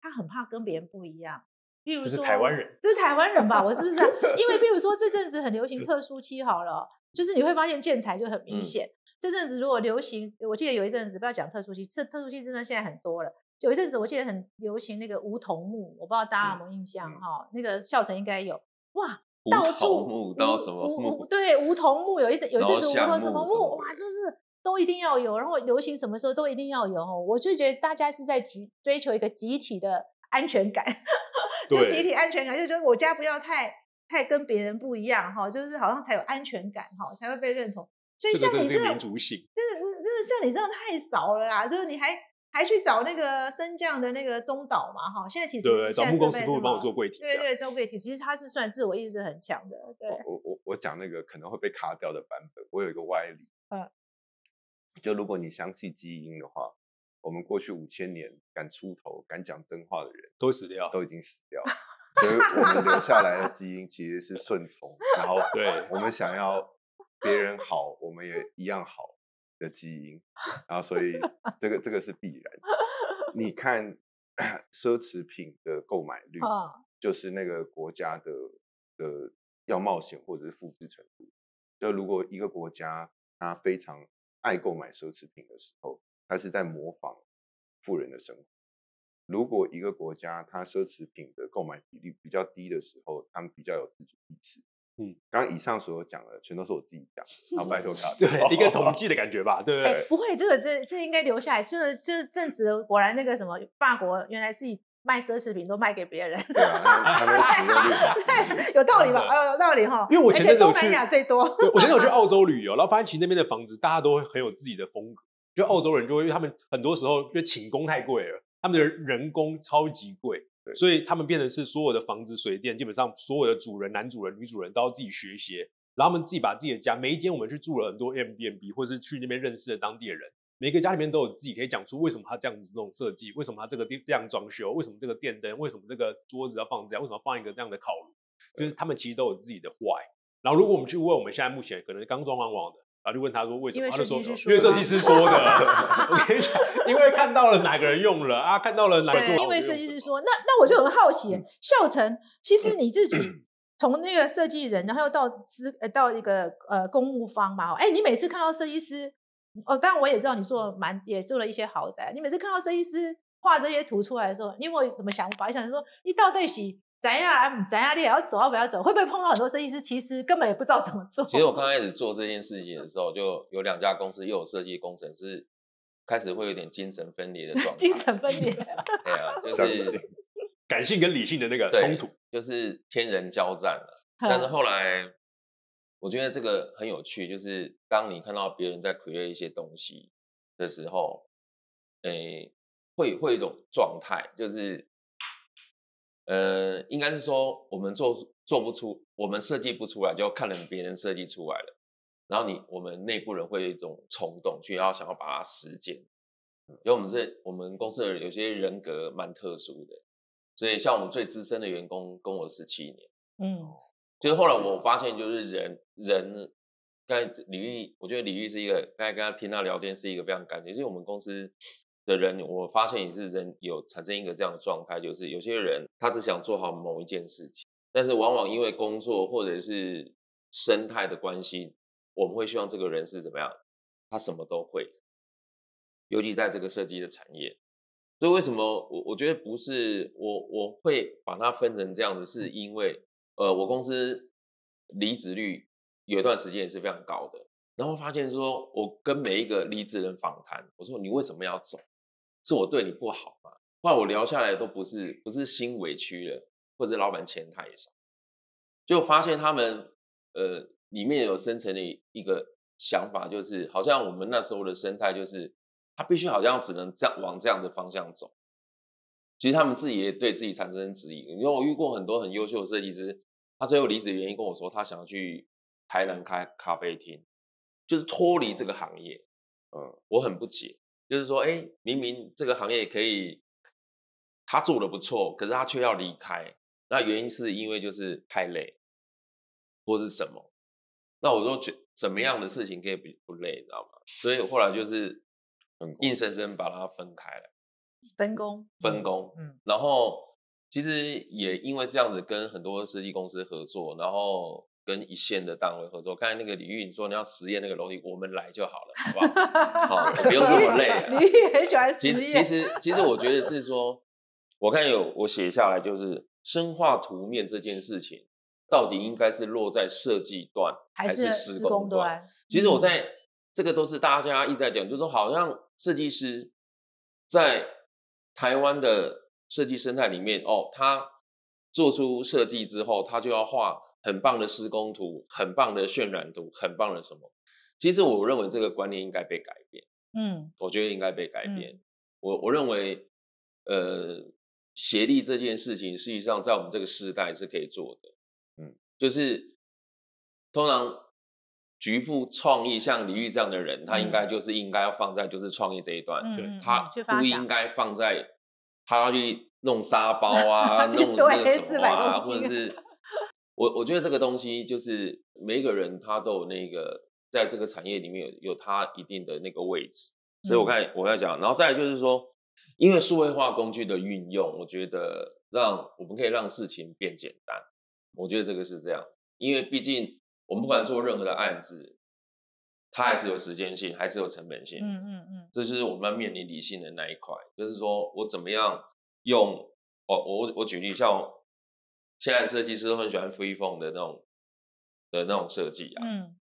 他很怕跟别人不一样。譬如就是说，台湾人，这是台湾人吧？我是不是？因为譬如说这阵子很流行 特殊期，好了，就是你会发现建材就很明嗯显。这阵子如果流行，我记得有一阵子不要讲特殊期，这特殊期真的现在很多了。有一阵子我记得很流行那个梧桐木，我不知道大家有没有印象嗯哈、那个校城应该有哇，梧到桐处木到梧什么梧木梧 对梧桐木有一阵有一阵子梧桐什么木哇，就是都一定要有，然后流行什么时候都一定要有哦。我就觉得大家是在追追求一个集体的安全感，集体安全感，就觉得我家不要太太跟别人不一样哈，就是好像才有安全感哈，才会被认同。所以像你这种民族性。真的是真的像你这样太少了啦，就是你还还去找那个升降的那个中岛嘛哈，现在其实对对，找木工师傅帮我做柜体，对对，做柜体其实他是算自我意识很强的，对，我我我讲那个可能会被卡掉的版本，我有一个歪理。嗯，就如果你相信基因的话，我们过去五千年敢出头、敢讲真话的人都死掉。都已经死掉了。所以我们留下来的 基因其实是顺从，然后对我们想要别人好，我们也一样好的基因，然后所以这个这个是必然。你看奢侈品的购买率，啊，就是那个国家的的要冒险或者是复制程度。就如果一个国家它非常爱购买奢侈品的时候，他是在模仿富人的生活。如果一个国家它奢侈品的购买比率比较低的时候，他们比较有自主意识。嗯，刚刚以上所有讲的全都是我自己讲，然后拜托他 对，一个统计的感觉吧，对不哎、对？不会，这个这这应该留下来，就是就是证实，果然那个什么法国原来自己卖奢侈品都卖给别人。有道理吧？呃，有道理哈。因为我前阵子有去亚最多，对我前阵有去澳洲旅游，然后发现其实那边的房子大家都会很有自己的风格。就澳洲人就会，因为他们很多时候因为请工太贵了，他们的人工超级贵，所以他们变成是所有的房子、水电，基本上所有的主人、男主人、女主人都要自己学习，然后他们自己把自己的家，每一间我们去住了很多 M B N B，或是去那边认识的当地的人，每个家里面都有自己可以讲出为什么他这样子弄设计，为什么他这个地这样装修，为什么这个电灯，为什么这个桌子要放这样，为什么放一个这样的烤炉，就是他们其实都有自己的 why。然后如果我们去问我们现在目前可能刚装完网的，然后就问他说为什么，他就说因为设计师说的。我跟你讲，因为看到了哪个人用了啊，看到了哪个因为设计师说，那那我就很好奇嗯，孝成，其实你自己 从那个设计人，然后又到资呃到一个呃公务方嘛，哎，你每次看到设计师，哦，当然我也知道你做蛮也做了一些豪宅，你每次看到设计师画这些图出来的时候，你有没有什么想法？想说你到底是怎样怎样，你也要走要不要走？会不会碰到很多设计师其实根本也不知道怎么做？其实我刚开始做这件事情的时候，就有两家公司又有设计工程师开始会有点精神分裂的状态。精神分裂，对啊，就是感性跟理性的那个冲突。就是天人交战了。但是后来，我觉得这个很有趣，就是当你看到别人在 create 一些东西的时候，诶，会会有一种状态，就是，呃，应该是说我们做做不出，我们设计不出来，就看了别人设计出来了，然后你我们内部人会有一种冲动，去要想要把它实践。因为我们是我们公司的有些人格蛮特殊的，所以像我们最资深的员工跟我十七年。嗯，就是后来我发现，就是人人，刚才李玉，我觉得李玉是一个，刚才跟他听他聊天是一个非常感觉，就是我们公司的人，我发现也是人有产生一个这样的状态，就是有些人他只想做好某一件事情，但是往往因为工作或者是生态的关系，我们会希望这个人是怎么样，他什么都会，尤其在这个设计的产业。所以为什么我我觉得不是我我会把它分成这样子，是因为呃我公司离职率有一段时间也是非常高的，然后发现说我跟每一个离职人访谈，我说你为什么要走？是我对你不好吗？后来我聊下来都不是不是心委屈了，或者老板钱太少，就发现他们呃里面有深层的一个想法，就是好像我们那时候的生态就是。他必须好像只能这样往这样的方向走。其实他们自己也对自己产生质疑。因为我遇过很多很优秀的设计师，他最后离职原因跟我说，他想要去台南开咖啡厅，就是脱离这个行业。嗯，我很不解，就是说，哎，明明这个行业可以他做的不错，可是他却要离开，那原因是因为就是太累，或是什么？那我说，觉怎么样的事情可以不不累，你知道吗？所以后来就是。硬生生把它分开来，分工，分工，嗯，然后其实也因为这样子跟很多设计公司合作，然后跟一线的单位合作。刚才那个李玉你说你要实验那个楼梯，我们来就好了，好不好？好，不用这么累啊。李玉很喜欢实其实验，其实其实我觉得是说，我看有我写下来就是深化图面这件事情，到底应该是落在设计段还是施施工端？端？其实我嗯在。这个都是大家一直在讲，就是说，好像设计师在台湾的设计生态里面，哦，他做出设计之后，他就要画很棒的施工图、很棒的渲染图、很棒的什么。其实我认为这个观念应该被改变，嗯我觉得应该被改变。我我认为，呃，协力这件事情，实际上在我们这个时代是可以做的。嗯，就是通常。局部创意像李玉这样的人，他应该就是应该要放在就是创意这一段，嗯，他不应该放在他要去弄沙包啊，弄那个堆400什么啊，或者是我我觉得这个东西就是每一个人他都有那个在这个产业里面有有他一定的那个位置，所以我嗯。看我在讲，然后再来就是说，因为数位化工具的运用，我觉得让我们可以让事情变简单，我觉得这个是这样，因为毕竟我们不管做任何的案子，它还是有时间性，还是有成本性，嗯嗯嗯，这就是我们要面临理性的那一块，就是说我怎么样用，我我我举例，像现在设计师都很喜欢 free form 的那种的那种设计啊，嗯，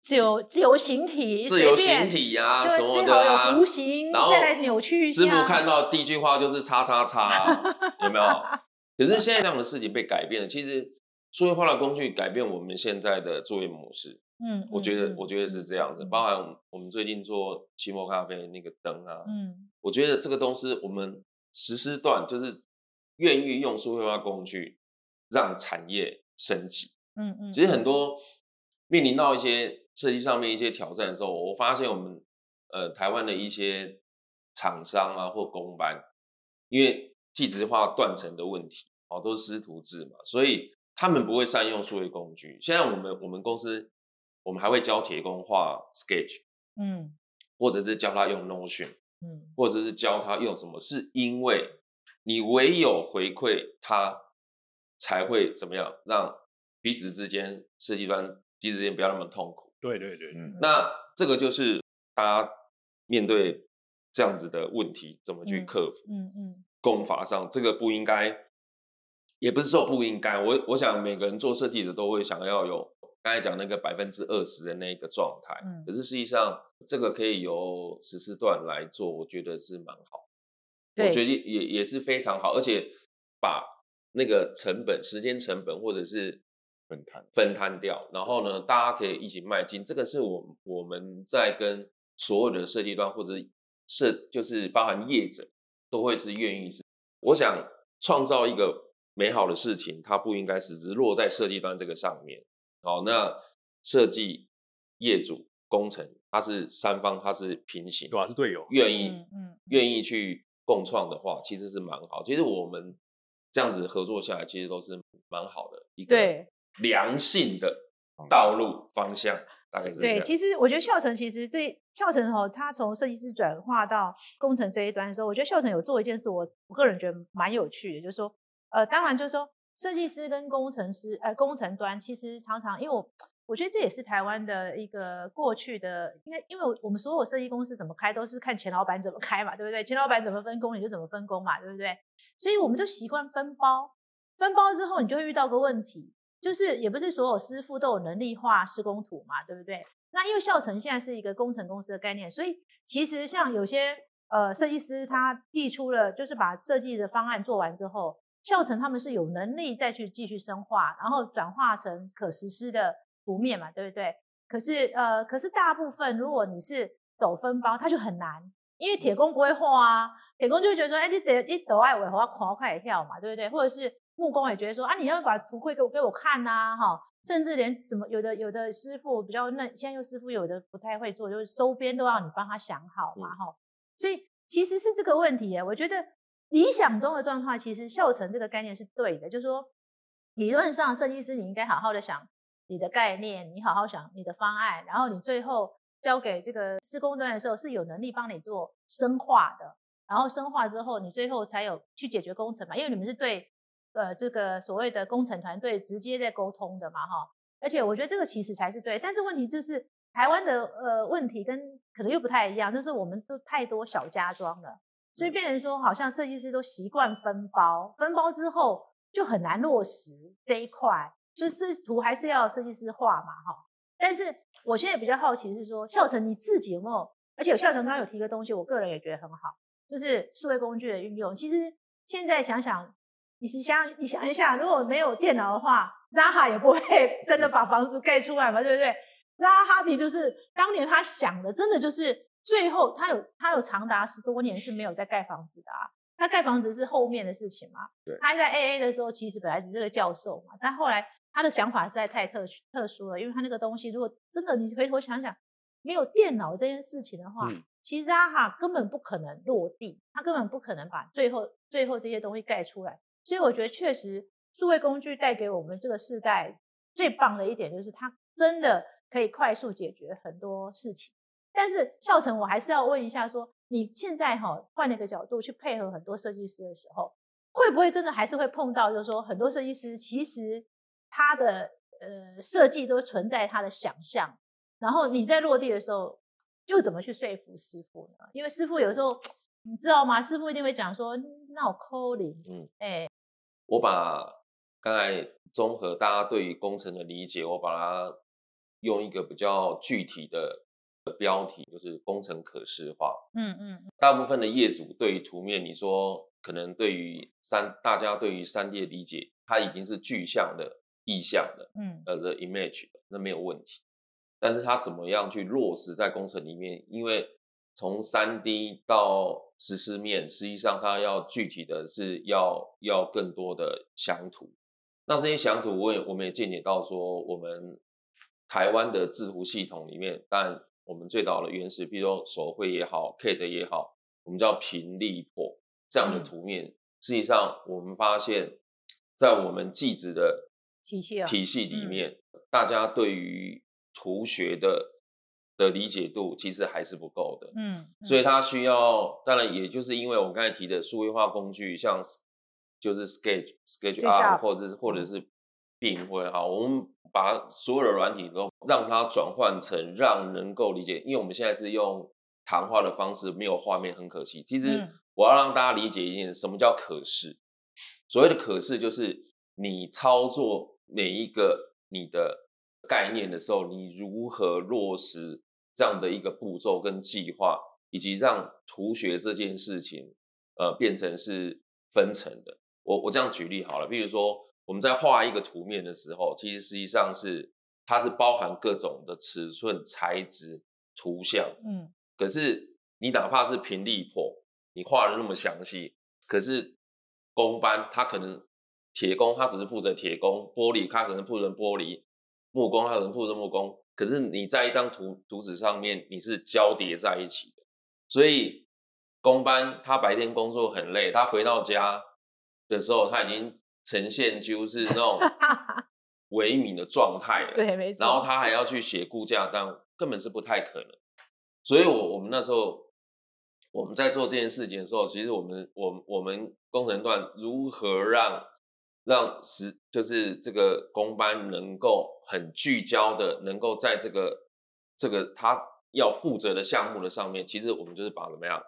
自由自由形体，自由形体呀、就什么的啊，有弧形，然后再来扭曲一师傅看到第一句话就是叉叉叉，有没有？可是现在这样的事情被改变了，其实数位化的工具改变我们现在的作业模式，嗯，我觉得嗯我觉得是这样子，嗯。包含我们最近做期末咖啡那个灯啊，嗯。我觉得这个东西我们实施段就是愿意用数位化工具让产业升级。嗯嗯，其实很多面临到一些设计上面一些挑战的时候，我发现我们呃台湾的一些厂商啊或公班，因为技职化断层的问题，哦都是师徒制嘛，所以他们不会善用数位工具。现在我们我们公司我们还会教铁工画 Sketch，嗯或者是教他用 Notion。嗯或者是教他用什么，是因为你唯有回馈他，才会怎么样，让彼此之间设计端彼此之间不要那么痛苦。对对对，嗯那这个就是大家面对这样子的问题，怎么去嗯克服？嗯嗯功法上，这个不应该，也不是说不应该。我我想每个人做设计者都会想要有刚才讲那个百分之二十的那个状态，嗯可是实际上这个可以由实施段来做，我觉得是蛮好。我觉得也也是非常好，而且把那个成本、时间成本或者是分摊分摊掉，然后呢，大家可以一起迈进。这个是我我们在跟所有的设计端或者设，就是包含业者，都会是愿意是。我想创造一个美好的事情，它不应该只是落在设计端这个上面。好，那设计、业主、工程，它是三方，它是平行，对吧？是队友，愿意嗯嗯愿意去共创的话，其实是蛮好。其实我们这样子合作下来，其实都是蛮好的一个对良性的道路方向，大概是这对，其实我觉得孝成其实这孝成哦，他从设计师转化到工程这一端的时候，我觉得孝成有做一件事，我我个人觉得蛮有趣的，就是说，呃，当然就是说，设计师跟工程师，呃，工程端其实常常，因为我我觉得这也是台湾的一个过去的，因为因为我们所有设计公司怎么开，都是看钱老板怎么开嘛，对不对？钱老板怎么分工，你就怎么分工嘛，对不对？所以我们就习惯分包，分包之后，你就会遇到个问题，就是也不是所有师傅都有能力画施工图嘛，对不对？那因为孝成现在是一个工程公司的概念，所以其实像有些呃设计师他递出了，就是把设计的方案做完之后，孝成他们是有能力再去继续深化，然后转化成可实施的图面嘛，对不对？可是呃，可是大部分如果你是走分包，它就很难，因为铁工不会画啊，铁工就会觉得说，哎，你得你抖爱尾我要狂快跳嘛，对不对？或者是木工也觉得说，啊，你要把图绘给我给我看呐、哈，甚至连什么有的有的师傅比较嫩，现在又师傅有的不太会做，就是收边都要你帮他想好嘛，哈、所以其实是这个问题耶。我觉得理想中的状况，其实孝成这个概念是对的，就是说理论上设计师你应该好好的想你的概念，你好好想你的方案，然后你最后交给这个施工端的时候是有能力帮你做深化的，然后深化之后你最后才有去解决工程嘛，因为你们是对呃这个所谓的工程团队直接在沟通的嘛，哈。而且我觉得这个其实才是对，但是问题就是台湾的呃问题跟可能又不太一样，就是我们都太多小家装了，所以变成说好像设计师都习惯分包，分包之后就很难落实这一块，就是图还是要设计师画嘛，哈。但是我现在比较好奇是说，孝成你自己有没有？而且孝成刚刚有提个东西，我个人也觉得很好，就是数位工具的运用。其实现在想想，你是想你想一下，如果没有电脑的话，Zaha 也不会真的把房子盖出来嘛，对不对？Zaha 哈迪就是当年他想的，真的就是最后他有他有长达十多年是没有在盖房子的啊。他盖房子是后面的事情嘛？对他在 AA 的时候，其实本来只是个教授嘛，但后来他的想法实在太特殊特殊了，因为他那个东西，如果真的你回头想想，没有电脑这件事情的话，嗯其实他哈根本不可能落地，他根本不可能把最后最后这些东西盖出来。所以我觉得确实，数位工具带给我们这个时代最棒的一点就是它真的可以快速解决很多事情。但是笑成，我还是要问一下，说你现在哈换了一个角度去配合很多设计师的时候，会不会真的还是会碰到，就是说很多设计师其实他的呃设计都存在他的想象，然后你在落地的时候又怎么去说服师傅呢？因为师傅有时候你知道吗？师傅一定会讲说那我扣零，嗯，哎，我把刚才综合大家对于工程的理解，我把它用一个比较具体的。标题就是工程可视化。嗯嗯，大部分的业主对于图面，你说可能对于三大家对于三 D 的理解，它已经是具象的意象的，嗯，呃的 image 的，那没有问题。但是它怎么样去落实在工程里面？因为从三 D 到实施面，实际上它要具体的是要要更多的详图。那这些详图，我也我们也见解到说，我们台湾的制图系统里面，但我们最早的原始，比如说手绘也好，CAD 也好，我们叫平立破这样的图面。实际上，我们发现，在我们技职的体系体系里面，大家对于图学的的理解度其实还是不够的。嗯，所以它需要，当然也就是因为我刚才提的数位化工具，像就是 Sketch、SketchUp 或者是或者是或者好，我们。把所有的软体都让它转换成让能够理解，因为我们现在是用谈话的方式，没有画面，很可惜。其实我要让大家理解一件什么叫可视。所谓的可视，就是你操作每一个你的概念的时候，你如何落实这样的一个步骤跟计划，以及让图学这件事情，呃，变成是分层的。我我这样举例好了，比如说。我们在画一个图面的时候，其实实际上是它是包含各种的尺寸、材质、图像。嗯，可是你哪怕是平立破，你画的那么详细，可是工班他可能铁工他只是负责铁工，玻璃他可能负责玻璃，木工他可能负责木工。可是你在一张图图纸上面，你是交叠在一起的，所以工班他白天工作很累，他回到家的时候他已经。呈现就是那种 萎靡的状态了，对，没错。然后他还要去写估价单，根本是不太可能。所以，我我们那时候我们在做这件事情的时候，其实我们我我们工程段如何让让实就是这个工班能够很聚焦的，能够在这个这个他要负责的项目的上面，其实我们就是把怎么样，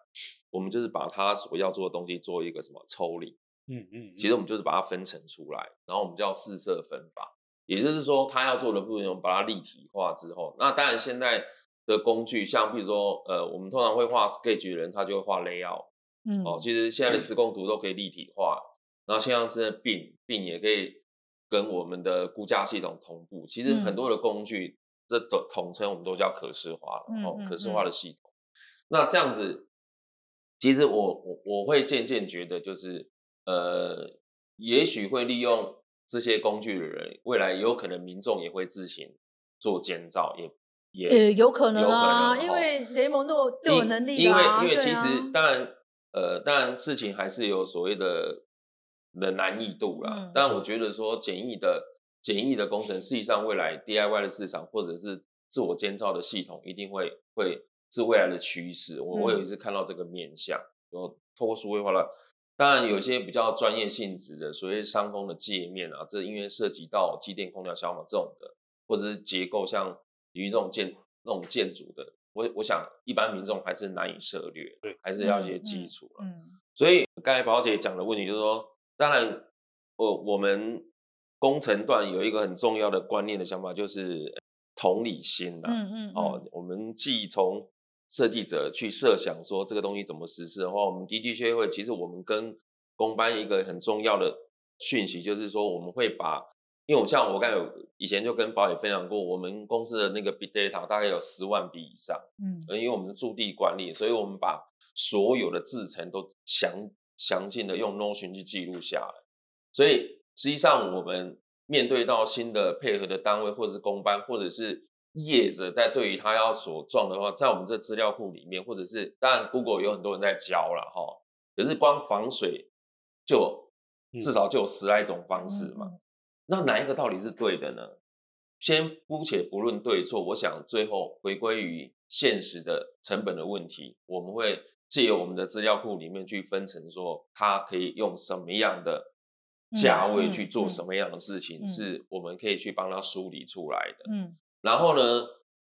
我们就是把他所要做的东西做一个什么抽离。嗯嗯，其实我们就是把它分层出来，然后我们叫四色分法，也就是说，他要做的部分，我们把它立体化之后，那当然现在的工具，像比如说，呃，我们通常会画 sketch 的人，他就会画 layout，嗯，哦，其实现在的施工图都可以立体化，然后像是并并也可以跟我们的估价系统同步，其实很多的工具，这统统称我们都叫可视化了，哦，可视化的系统，那这样子，其实我我我会渐渐觉得就是。呃，也许会利用这些工具的人，未来有可能民众也会自行做监造，也也有可能啊，因为雷蒙都都有能力因为因为其实当然，呃，当然事情还是有所谓的的难易度啦。但我觉得说简易的简易的工程，实际上未来 DIY 的市场或者是自我监造的系统，一定会会是未来的趋势。我我有一次看到这个面向，然后透过数位化了。当然，有些比较专业性质的，所谓商工的界面啊，这因为涉及到机电、空调、消防这种的，或者是结构，像于这种建那种建筑的，我我想一般民众还是难以涉略，对，还是要一些基础了。嗯，所以刚才宝姐讲的问题就是说，当然，我我们工程段有一个很重要的观念的想法，就是同理心啦。嗯嗯，哦，我们既从设计者去设想说这个东西怎么实施的话，我们 D D 学会其实我们跟工班一个很重要的讯息就是说，我们会把，因为我像我刚才有以前就跟宝也分享过，我们公司的那个 Big Data 大概有十万笔以上，嗯，因为我们是驻地管理，所以我们把所有的制程都详详尽的用 Notion 去记录下来，所以实际上我们面对到新的配合的单位或者是工班或者是业者在对于他要所撞的话，在我们这资料库里面，或者是当然 Google 有很多人在教了哈，可是光防水就至少就有十来种方式嘛。那哪一个到底是对的呢？先姑且不论对错，我想最后回归于现实的成本的问题，我们会借由我们的资料库里面去分成，说它可以用什么样的价位嗯去做嗯什么样的事情，嗯是我们可以去帮他梳理出来的。嗯然后呢，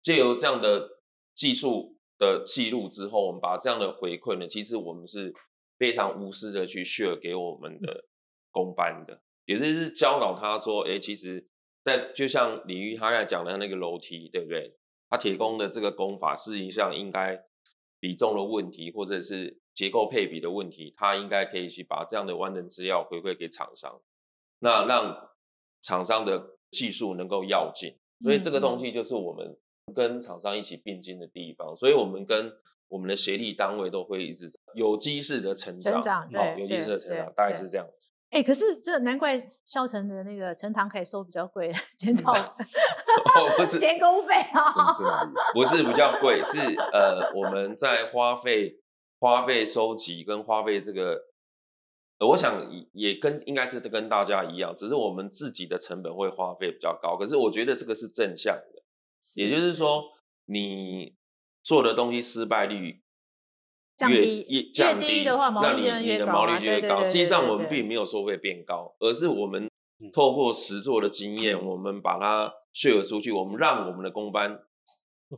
借由这样的技术的记录之后，我们把这样的回馈呢，其实我们是非常无私的去 share 给我们的公班的，也就是教导他说，哎，其实在就像李玉他在讲的那个楼梯，对不对？他铁工的这个功法，实际上应该比重的问题，或者是结构配比的问题，他应该可以去把这样的完整资料回馈给厂商，那让厂商的技术能够要进。所以这个东西就是我们跟厂商一起并进的地方，所以我们跟我们的协力单位都会一直有机式的成长，成长对有机式的成长，大概是这样子。哎、可是这难怪孝成的那个陈堂可以收比较贵，减少哦，不是，监工费啊、不是比较贵，是呃我们在花费花费收集跟花费这个，呃我想也也跟应该是跟大家一样，只是我们自己的成本会花费比较高，可是我觉得这个是正向的，也就是说你做的东西失败率越降低越越降低的话毛利越高你的毛啊对对利就越高。实际上我们并没有收费变高，而是我们嗯。透过实做的经验，我们把它 share 出去，我们让我们的工班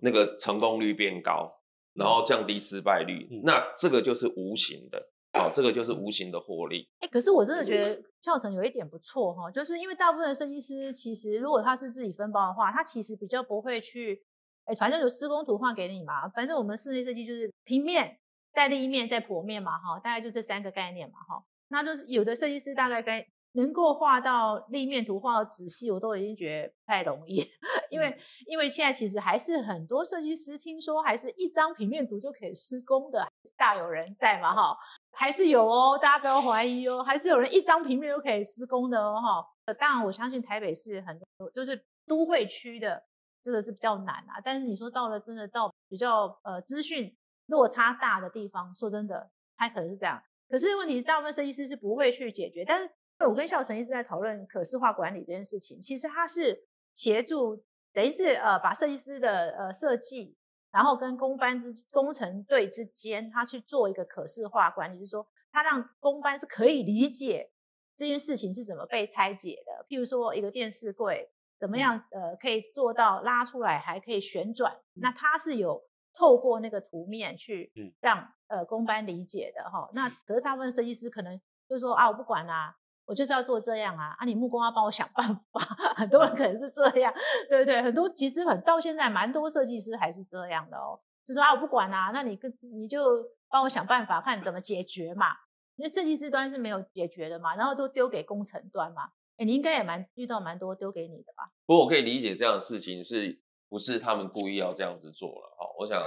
那个成功率变高，然后降低失败率嗯。那这个就是无形的，好，这个就是无形的获利。哎、可是我真的觉得教程有一点不错哈，就是因为大部分的设计师其实如果他是自己分包的话，他其实比较不会去，哎、反正有施工图画给你嘛，反正我们室内设计就是平面、再立面、再剖面嘛哈，大概就这三个概念嘛哈。那就是有的设计师大概该能够画到立面图画到仔细，我都已经觉得不太容易，因为、因为现在其实还是很多设计师听说还是一张平面图就可以施工的，大有人在嘛哈。还是有哦，大家不要怀疑哦，还是有人一张平面就可以施工的哦哈。呃当然，我相信台北市很多就是都会区的，这个是比较难啊。但是你说到了真的到比较呃资讯落差大的地方，说真的，它可能是这样。可是问题是，大部分设计师是不会去解决。但是我跟孝成一直在讨论可视化管理这件事情，其实它是协助，等于是呃把设计师的呃设计然后跟工班之工程队之间，他去做一个可视化管理，就是说他让工班是可以理解这件事情是怎么被拆解的。譬如说一个电视柜怎么样，呃，可以做到拉出来还可以旋转，那它是有透过那个图面去嗯让呃工班理解的哈。那可是大部分设计师可能就说啊，我不管啦、我就是要做这样啊，啊，你木工要帮我想办法，很多人可能是这样，对不对？很多其实很到现在蛮多设计师还是这样的哦，就说啊我不管啦、那你跟你就帮我想办法，看怎么解决嘛。因为设计师端是没有解决的嘛，然后都丢给工程端嘛。哎，你应该也蛮遇到蛮多丢给你的吧？不过我可以理解这样的事情是不是他们故意要这样子做了？哈，我想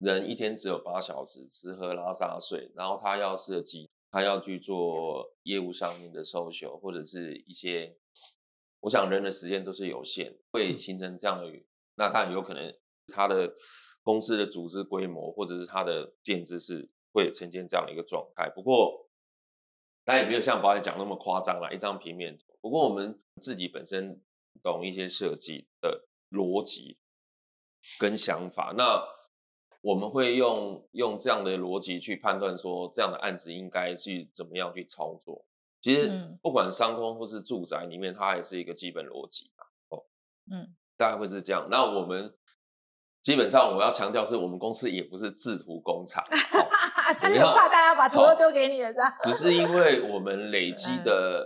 人一天只有八小时，吃喝拉撒睡，然后他要设计，他要去做业务上面的 social 或者是一些，我想人的时间都是有限，会形成这样的，那当然有可能他的公司的组织规模或者是他的建制是会呈现这样的一个状态。不过，当然也没有像保险讲那么夸张啦，一张平面图。不过我们自己本身懂一些设计的逻辑跟想法，那我们会用用这样的逻辑去判断说，这样的案子应该去怎么样去操作。其实嗯不管商空或是住宅里面，它还是一个基本逻辑嘛。哦，嗯，大概会是这样。那我们基本上我要强调是我们公司也不是制图工厂。哦他就怕大家把图都丢给你了，是吧？只是因为我们累积的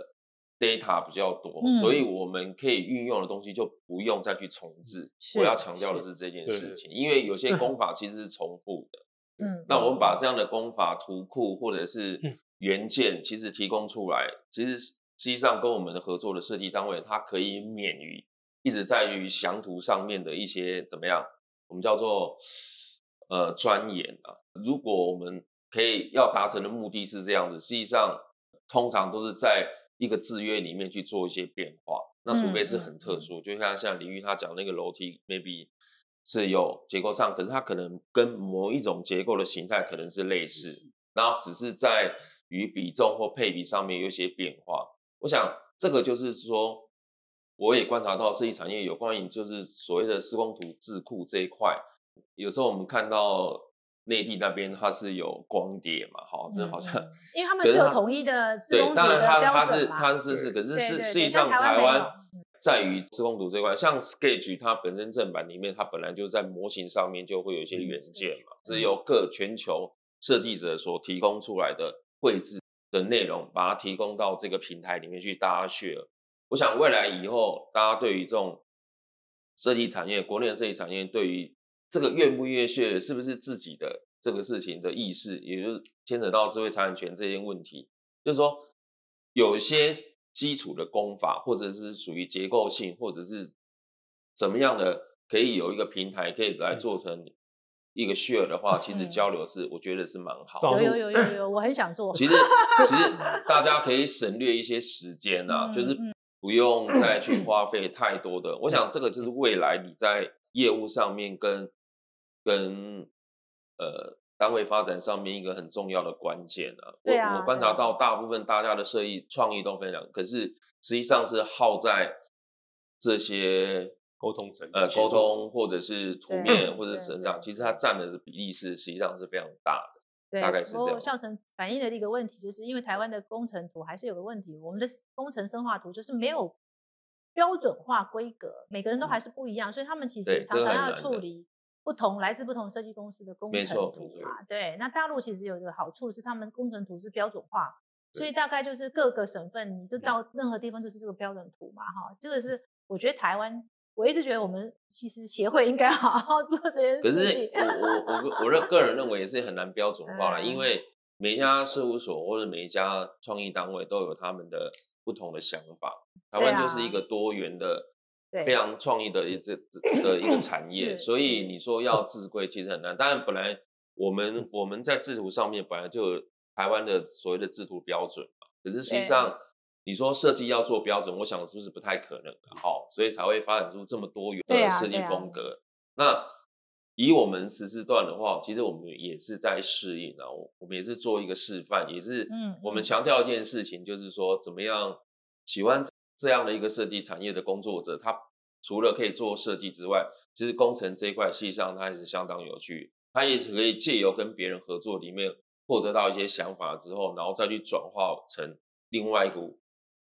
data 比较多，嗯所以我们可以运用的东西就不用再去重置。我要强调的是是这件事情，因为有些功法其实是重复的。嗯，那我们把这样的功法图库或者是嗯原件，其实提供出来，其实实际上跟我们的合作的设计单位，它可以免于一直在于详图上面的一些怎么样，我们叫做呃钻研啊。如果我们可以要达成的目的是这样子，实际上通常都是在一个制约里面去做一些变化。那除非是嗯很特殊，就像像李玉他讲那个楼梯，maybe 是有结构上，可是它可能跟某一种结构的形态可能是类似，然后只是在于比重或配比上面有一些变化。我想这个就是说，我也观察到设计产业有关于就是所谓的施工图智库这一块，有时候我们看到内地那边它是有光碟嘛，哈，这好像。嗯因为他 们是有统一的施对工，图的当然它标它是它是是，可是对对是实际上台湾在于施工图这块，像 Sketch 它本身正版里面，它本来就在模型上面就会有一些嗯元件嘛，嗯是由各全球设计者所提供出来的绘制的内容，把它提供到这个平台里面去，大家 share。我想未来以后，大家对于这种设计产业，国内的设计产业对于这个愿不愿意 share，是不是自己的这个事情的意识，也就是牵扯到智慧财产权这些问题，就是说有一些基础的功法，或者是属于结构性，或者是怎么样的，可以有一个平台可以来做成一个 share 的话，其实嗯交流是我觉得是蛮好的。有有有有有，我很想做。其实 其实大家可以省略一些时间啊，就是嗯不用再去 花费太多的。我想这个就是未来你在业务上面跟跟呃单位发展上面一个很重要的关键啊。对啊我我观察到大部分大家的设计创意都非常，可是实际上是耗在这些沟通层呃沟通或者是图面或者是身上，其实它占的比例是实际上是非常大的。对，大概是这样不过孝成反映的一个问题，就是因为台湾的工程图还是有个问题，我们的工程深化图就是没有标准化规格，每个人都还是不一样，所以他们其实常常要处理不同来自不同设计公司的工没程图嘛。对，那大陆其实有一个好处是他们工程图是标准化，所以大概就是各个省份你就嗯到任何地方就是这个标准图嘛，哈，这个是我觉得台湾。我一直觉得我们其实协会应该好好做这件事可是。我我我我认个人认为也是很难标准化了，因嗯为每一家事务所或者每一家创意单位都有他们的不同的想法。台湾就是一啊个多元的、对非常创意的一这这的一个产业，所以你说要自规其实很难。当然，本来我嗯们我们在制图上面本来就有台湾的所谓的制图标准嘛，可是实际上。你说设计要做标准，我想是不是不太可能的？好，所以才会发展出这么多元的设计风格。那以我们实施段的话，其实我们也是在适应啊，我我们也是做一个示范，也是嗯我们嗯强调一件事情，就是说怎么样喜欢这样的一个设计产业的工作者，他除了可以做设计之外，其实工程这一块实际上它也是相当有趣，他也可以借由跟别人合作里面获得到一些想法之后，然后再去转化成另外一股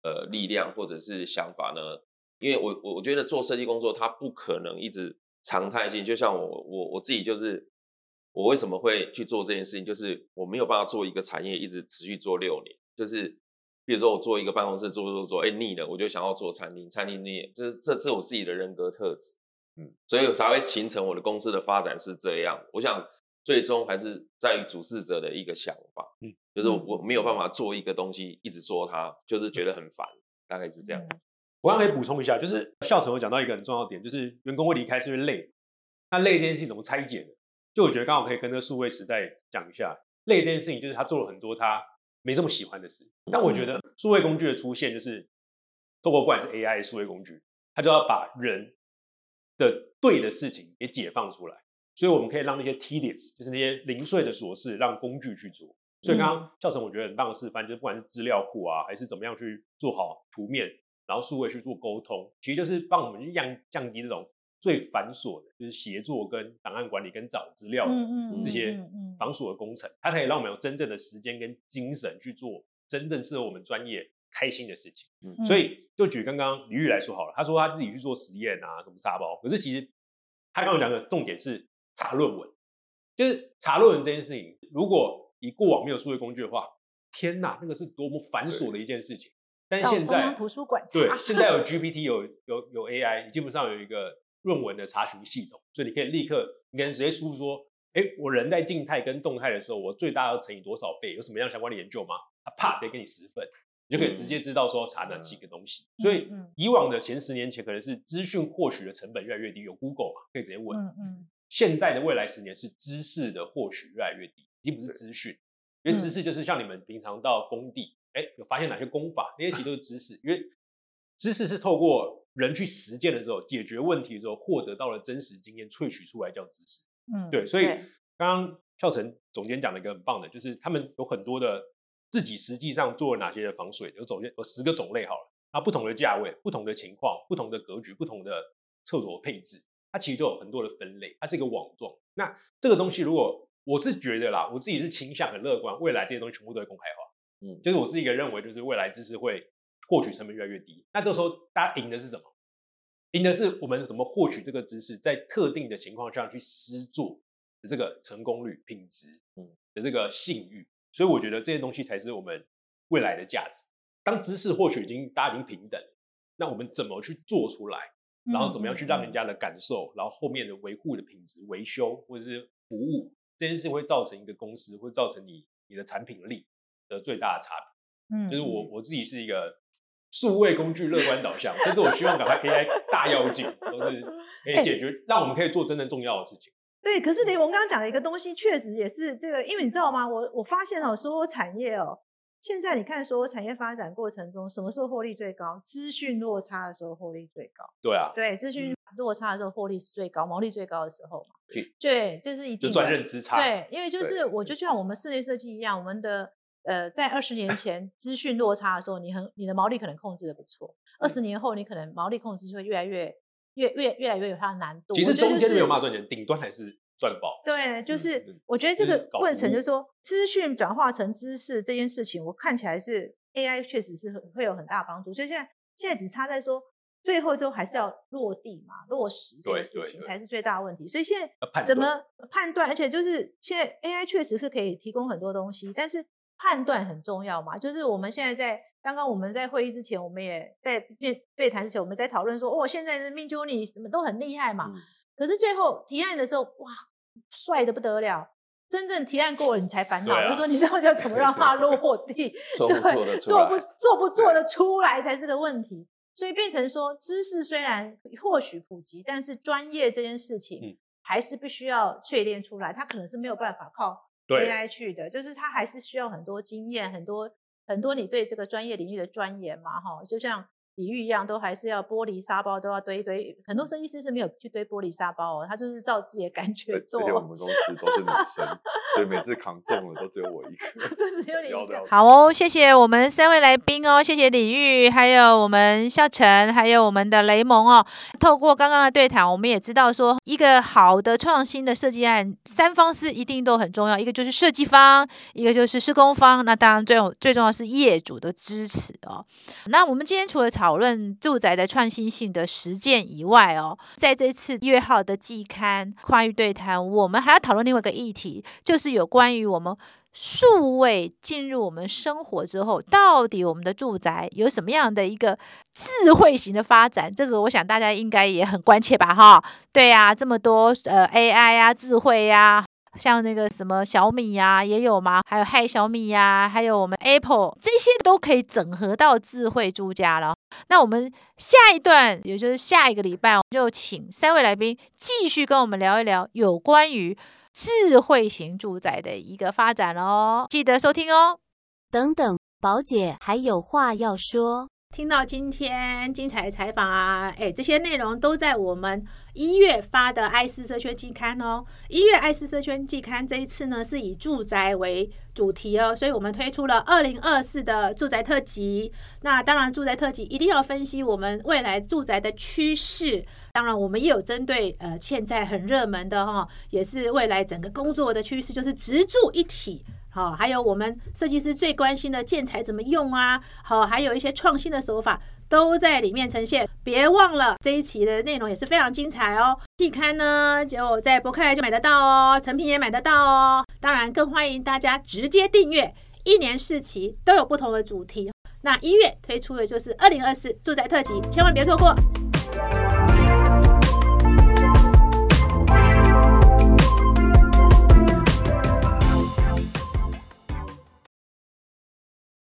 呃力量或者是想法呢？因为我我我觉得做设计工作，它不可能一直常态性。就像我我我自己就是，我为什么会去做这件事情，就是我没有办法做一个产业一直持续做六年。就是比如说我做一个办公室做做做，哎腻了，我就想要做餐厅，餐厅腻了，这是这这是我自己的人格特质。嗯，所以才会形成我的公司的发展是这样。我想最终还是在于主事者的一个想法，嗯，就是我我没有办法做一个东西一直做它，就是觉得很烦，大概是这样。嗯我刚可以补充一下，就是校成有讲到一个很重要的点，就是员工会离开是因为累。那累这件事情怎么拆解的？就我觉得刚好可以跟这个数位时代讲一下，累这件事情就是他做了很多他没这么喜欢的事。但我觉得数位工具的出现，就是透过不管是 AI 数位工具，它就要把人的对的事情给解放出来，所以我们可以让那些 tedious，就是那些零碎的琐事，让工具去做。所以刚刚教程我觉得很棒的示范，就是不管是资料库啊，还是怎么样去做好图面，然后数位去做沟通，其实就是帮我们降降低这种最繁琐的，就是协作跟档案管理跟找资料这些繁琐的工程，它可以让我们有真正的时间跟精神去做真正适合我们专业开心的事情。嗯所以就举刚刚李玉来说好了，他说他自己去做实验啊，什么沙包，可是其实他刚刚讲的重点是查论文，就是查论文这件事情，如果以过往没有数位工具的话，天哪，那个是多么繁琐的一件事情。但是现在中央图书馆对，现在有 GPT，有有有 AI，你基本上有一个论文的查询系统，所以你可以立刻，你可能直接输入说，哎，我人在静态跟动态的时候，我最大要乘以多少倍？有什么样相关的研究吗？他啪直接给你十份，你就可以直接知道说查哪几个东西。所以嗯以往的前十年前可能是资讯获取的成本越来越低，有 Google 嘛，可以直接问。嗯嗯现在的未来十年是知识的获取越来越低，已经不是资讯，因为知识就是像你们平常到工地，哎、有发现哪些工法，那些其实都是知识，因为知识是透过人去实践的时候，解决问题的时候获得到了真实经验，萃取出来叫知识。嗯，对，所以刚刚孝成总监讲了一个很棒的，就是他们有很多的自己实际上做了哪些的防水，有总有十个种类好了，那不同的价位、不同的情况、不同的格局、不同的厕所配置，它其实都有很多的分类，它是一个网状。那这个东西如果我是觉得啦，我自己是倾向很乐观，未来这些东西全部都会公开化。嗯就是我是一个认为，就是未来知识会获取成本越来越低。那这时候大家赢的是什么？赢的是我们怎么获取这个知识，在特定的情况下去施做的这个成功率、品质，嗯嗯的这个信誉。所以我觉得这些东西才是我们未来的价值。当知识获取已经大家已经平等，那我们怎么去做出来？然后怎么样去让人家的感受，然后后面的维护的品质、维修或者是服务这件事，会造成一个公司，会造成你你的产品力的最大的差别。嗯就是我我自己是一个数位工具乐观导向，但是我希望赶快 AI 大妖精，都是可以解决，让我们可以做真正重要的事情。对，可是雷蒙刚刚讲的一个东西，确实也是这个，因为你知道吗？我我发现哦，所有产业哦，现在你看所有产业发展过程中，什么时候获利最高？资讯落差的时候获利最高。对啊，对，资讯落差的时候获利是最高，毛利最高的时候嘛对。对，这是一定就赚认知差。对，因为就是我就像我们室内设计一样，我们的呃，在二十年前资讯落差的时候，你很你的毛利可能控制的不错，二嗯十年后你可能毛利控制就会越来越越越越来越有它的难度。其实中间没有是办法赚钱，顶端还是赚爆。对，就嗯是嗯我觉得这个过程就是说，资讯转化成知识这件事情，我看起来是 AI 确实是很会有很大帮助。就现在现在只差在说，最后就还是要落地嘛，落实这个事对对对情才是最大的问题。所以现在怎么判断？而且就是现在 AI 确实是可以提供很多东西，但是判断很重要嘛。就是我们现在在刚刚我们在会议之前，我们也在对对谈之前，我们在讨论说，哦，现在的 Mid Journey 什么都很厉害嘛。嗯可是最后提案的时候，哇，帅的不得了。真正提案过了，你才烦恼，对啊就说你到底要怎么让它落地？做不对做得出做不做不做得出来才是个问题。所以变成说，知识虽然或许普及，但是专业这件事情嗯还是必须要淬炼出来。它可能是没有办法靠对 AI 去的，就是它还是需要很多经验，很多很多你对这个专业领域的钻研嘛，哈，就像比喻一样，都还是要玻璃沙包都要堆一堆。很多设计师是没有去堆玻璃沙包哦，他就是照自己的感觉而做且。我们公司都是女生，所以每次扛重了都只有我一个。就只有你一个要的要的好哦，谢谢我们三位来宾哦，谢谢李玉，还有我们孝成，还有我们的雷蒙哦。透过刚刚的对谈，我们也知道说，一个好的创新的设计案，三方是一定都很重要，一个就是设计方，一个就是施工方，那当然最有最重要是业主的支持哦。那我们今天除了讨讨论住宅的创新性的实践以外哦，在这次一号的季刊跨域对谈，我们还要讨论另外一个议题，就是有关于我们数位进入我们生活之后，到底我们的住宅有什么样的一个智慧型的发展？这个我想大家应该也很关切吧，哈。对呀、这么多呃 AI 啊，智慧呀、像那个什么小米呀、也有嘛，还有嗨小米呀、还有我们 Apple 这些都可以整合到智慧住家了。那我们下一段，也就是下一个礼拜，就请三位来宾继续跟我们聊一聊有关于智慧型住宅的一个发展哦，记得收听哦。等等，宝姐还有话要说。听到今天精彩的采访啊，哎，这些内容都在我们一月发的《爱思社圈季刊》哦。一月《爱思社圈季刊》这一次呢是以住宅为主题哦，所以我们推出了二零二四的住宅特辑。那当然，住宅特辑一定要分析我们未来住宅的趋势。当然，我们也有针对呃现在很热门的哈、也是未来整个工作的趋势，就是直住一体。好，还有我们设计师最关心的建材怎么用啊，好，还有一些创新的手法都在里面呈现。别忘了这一期的内容也是非常精彩哦。季刊呢就在博客来就买得到哦，成品也买得到哦。当然，更欢迎大家直接订阅，一年四期都有不同的主题。那一月推出的就是二零二四住宅特辑，千万别错过。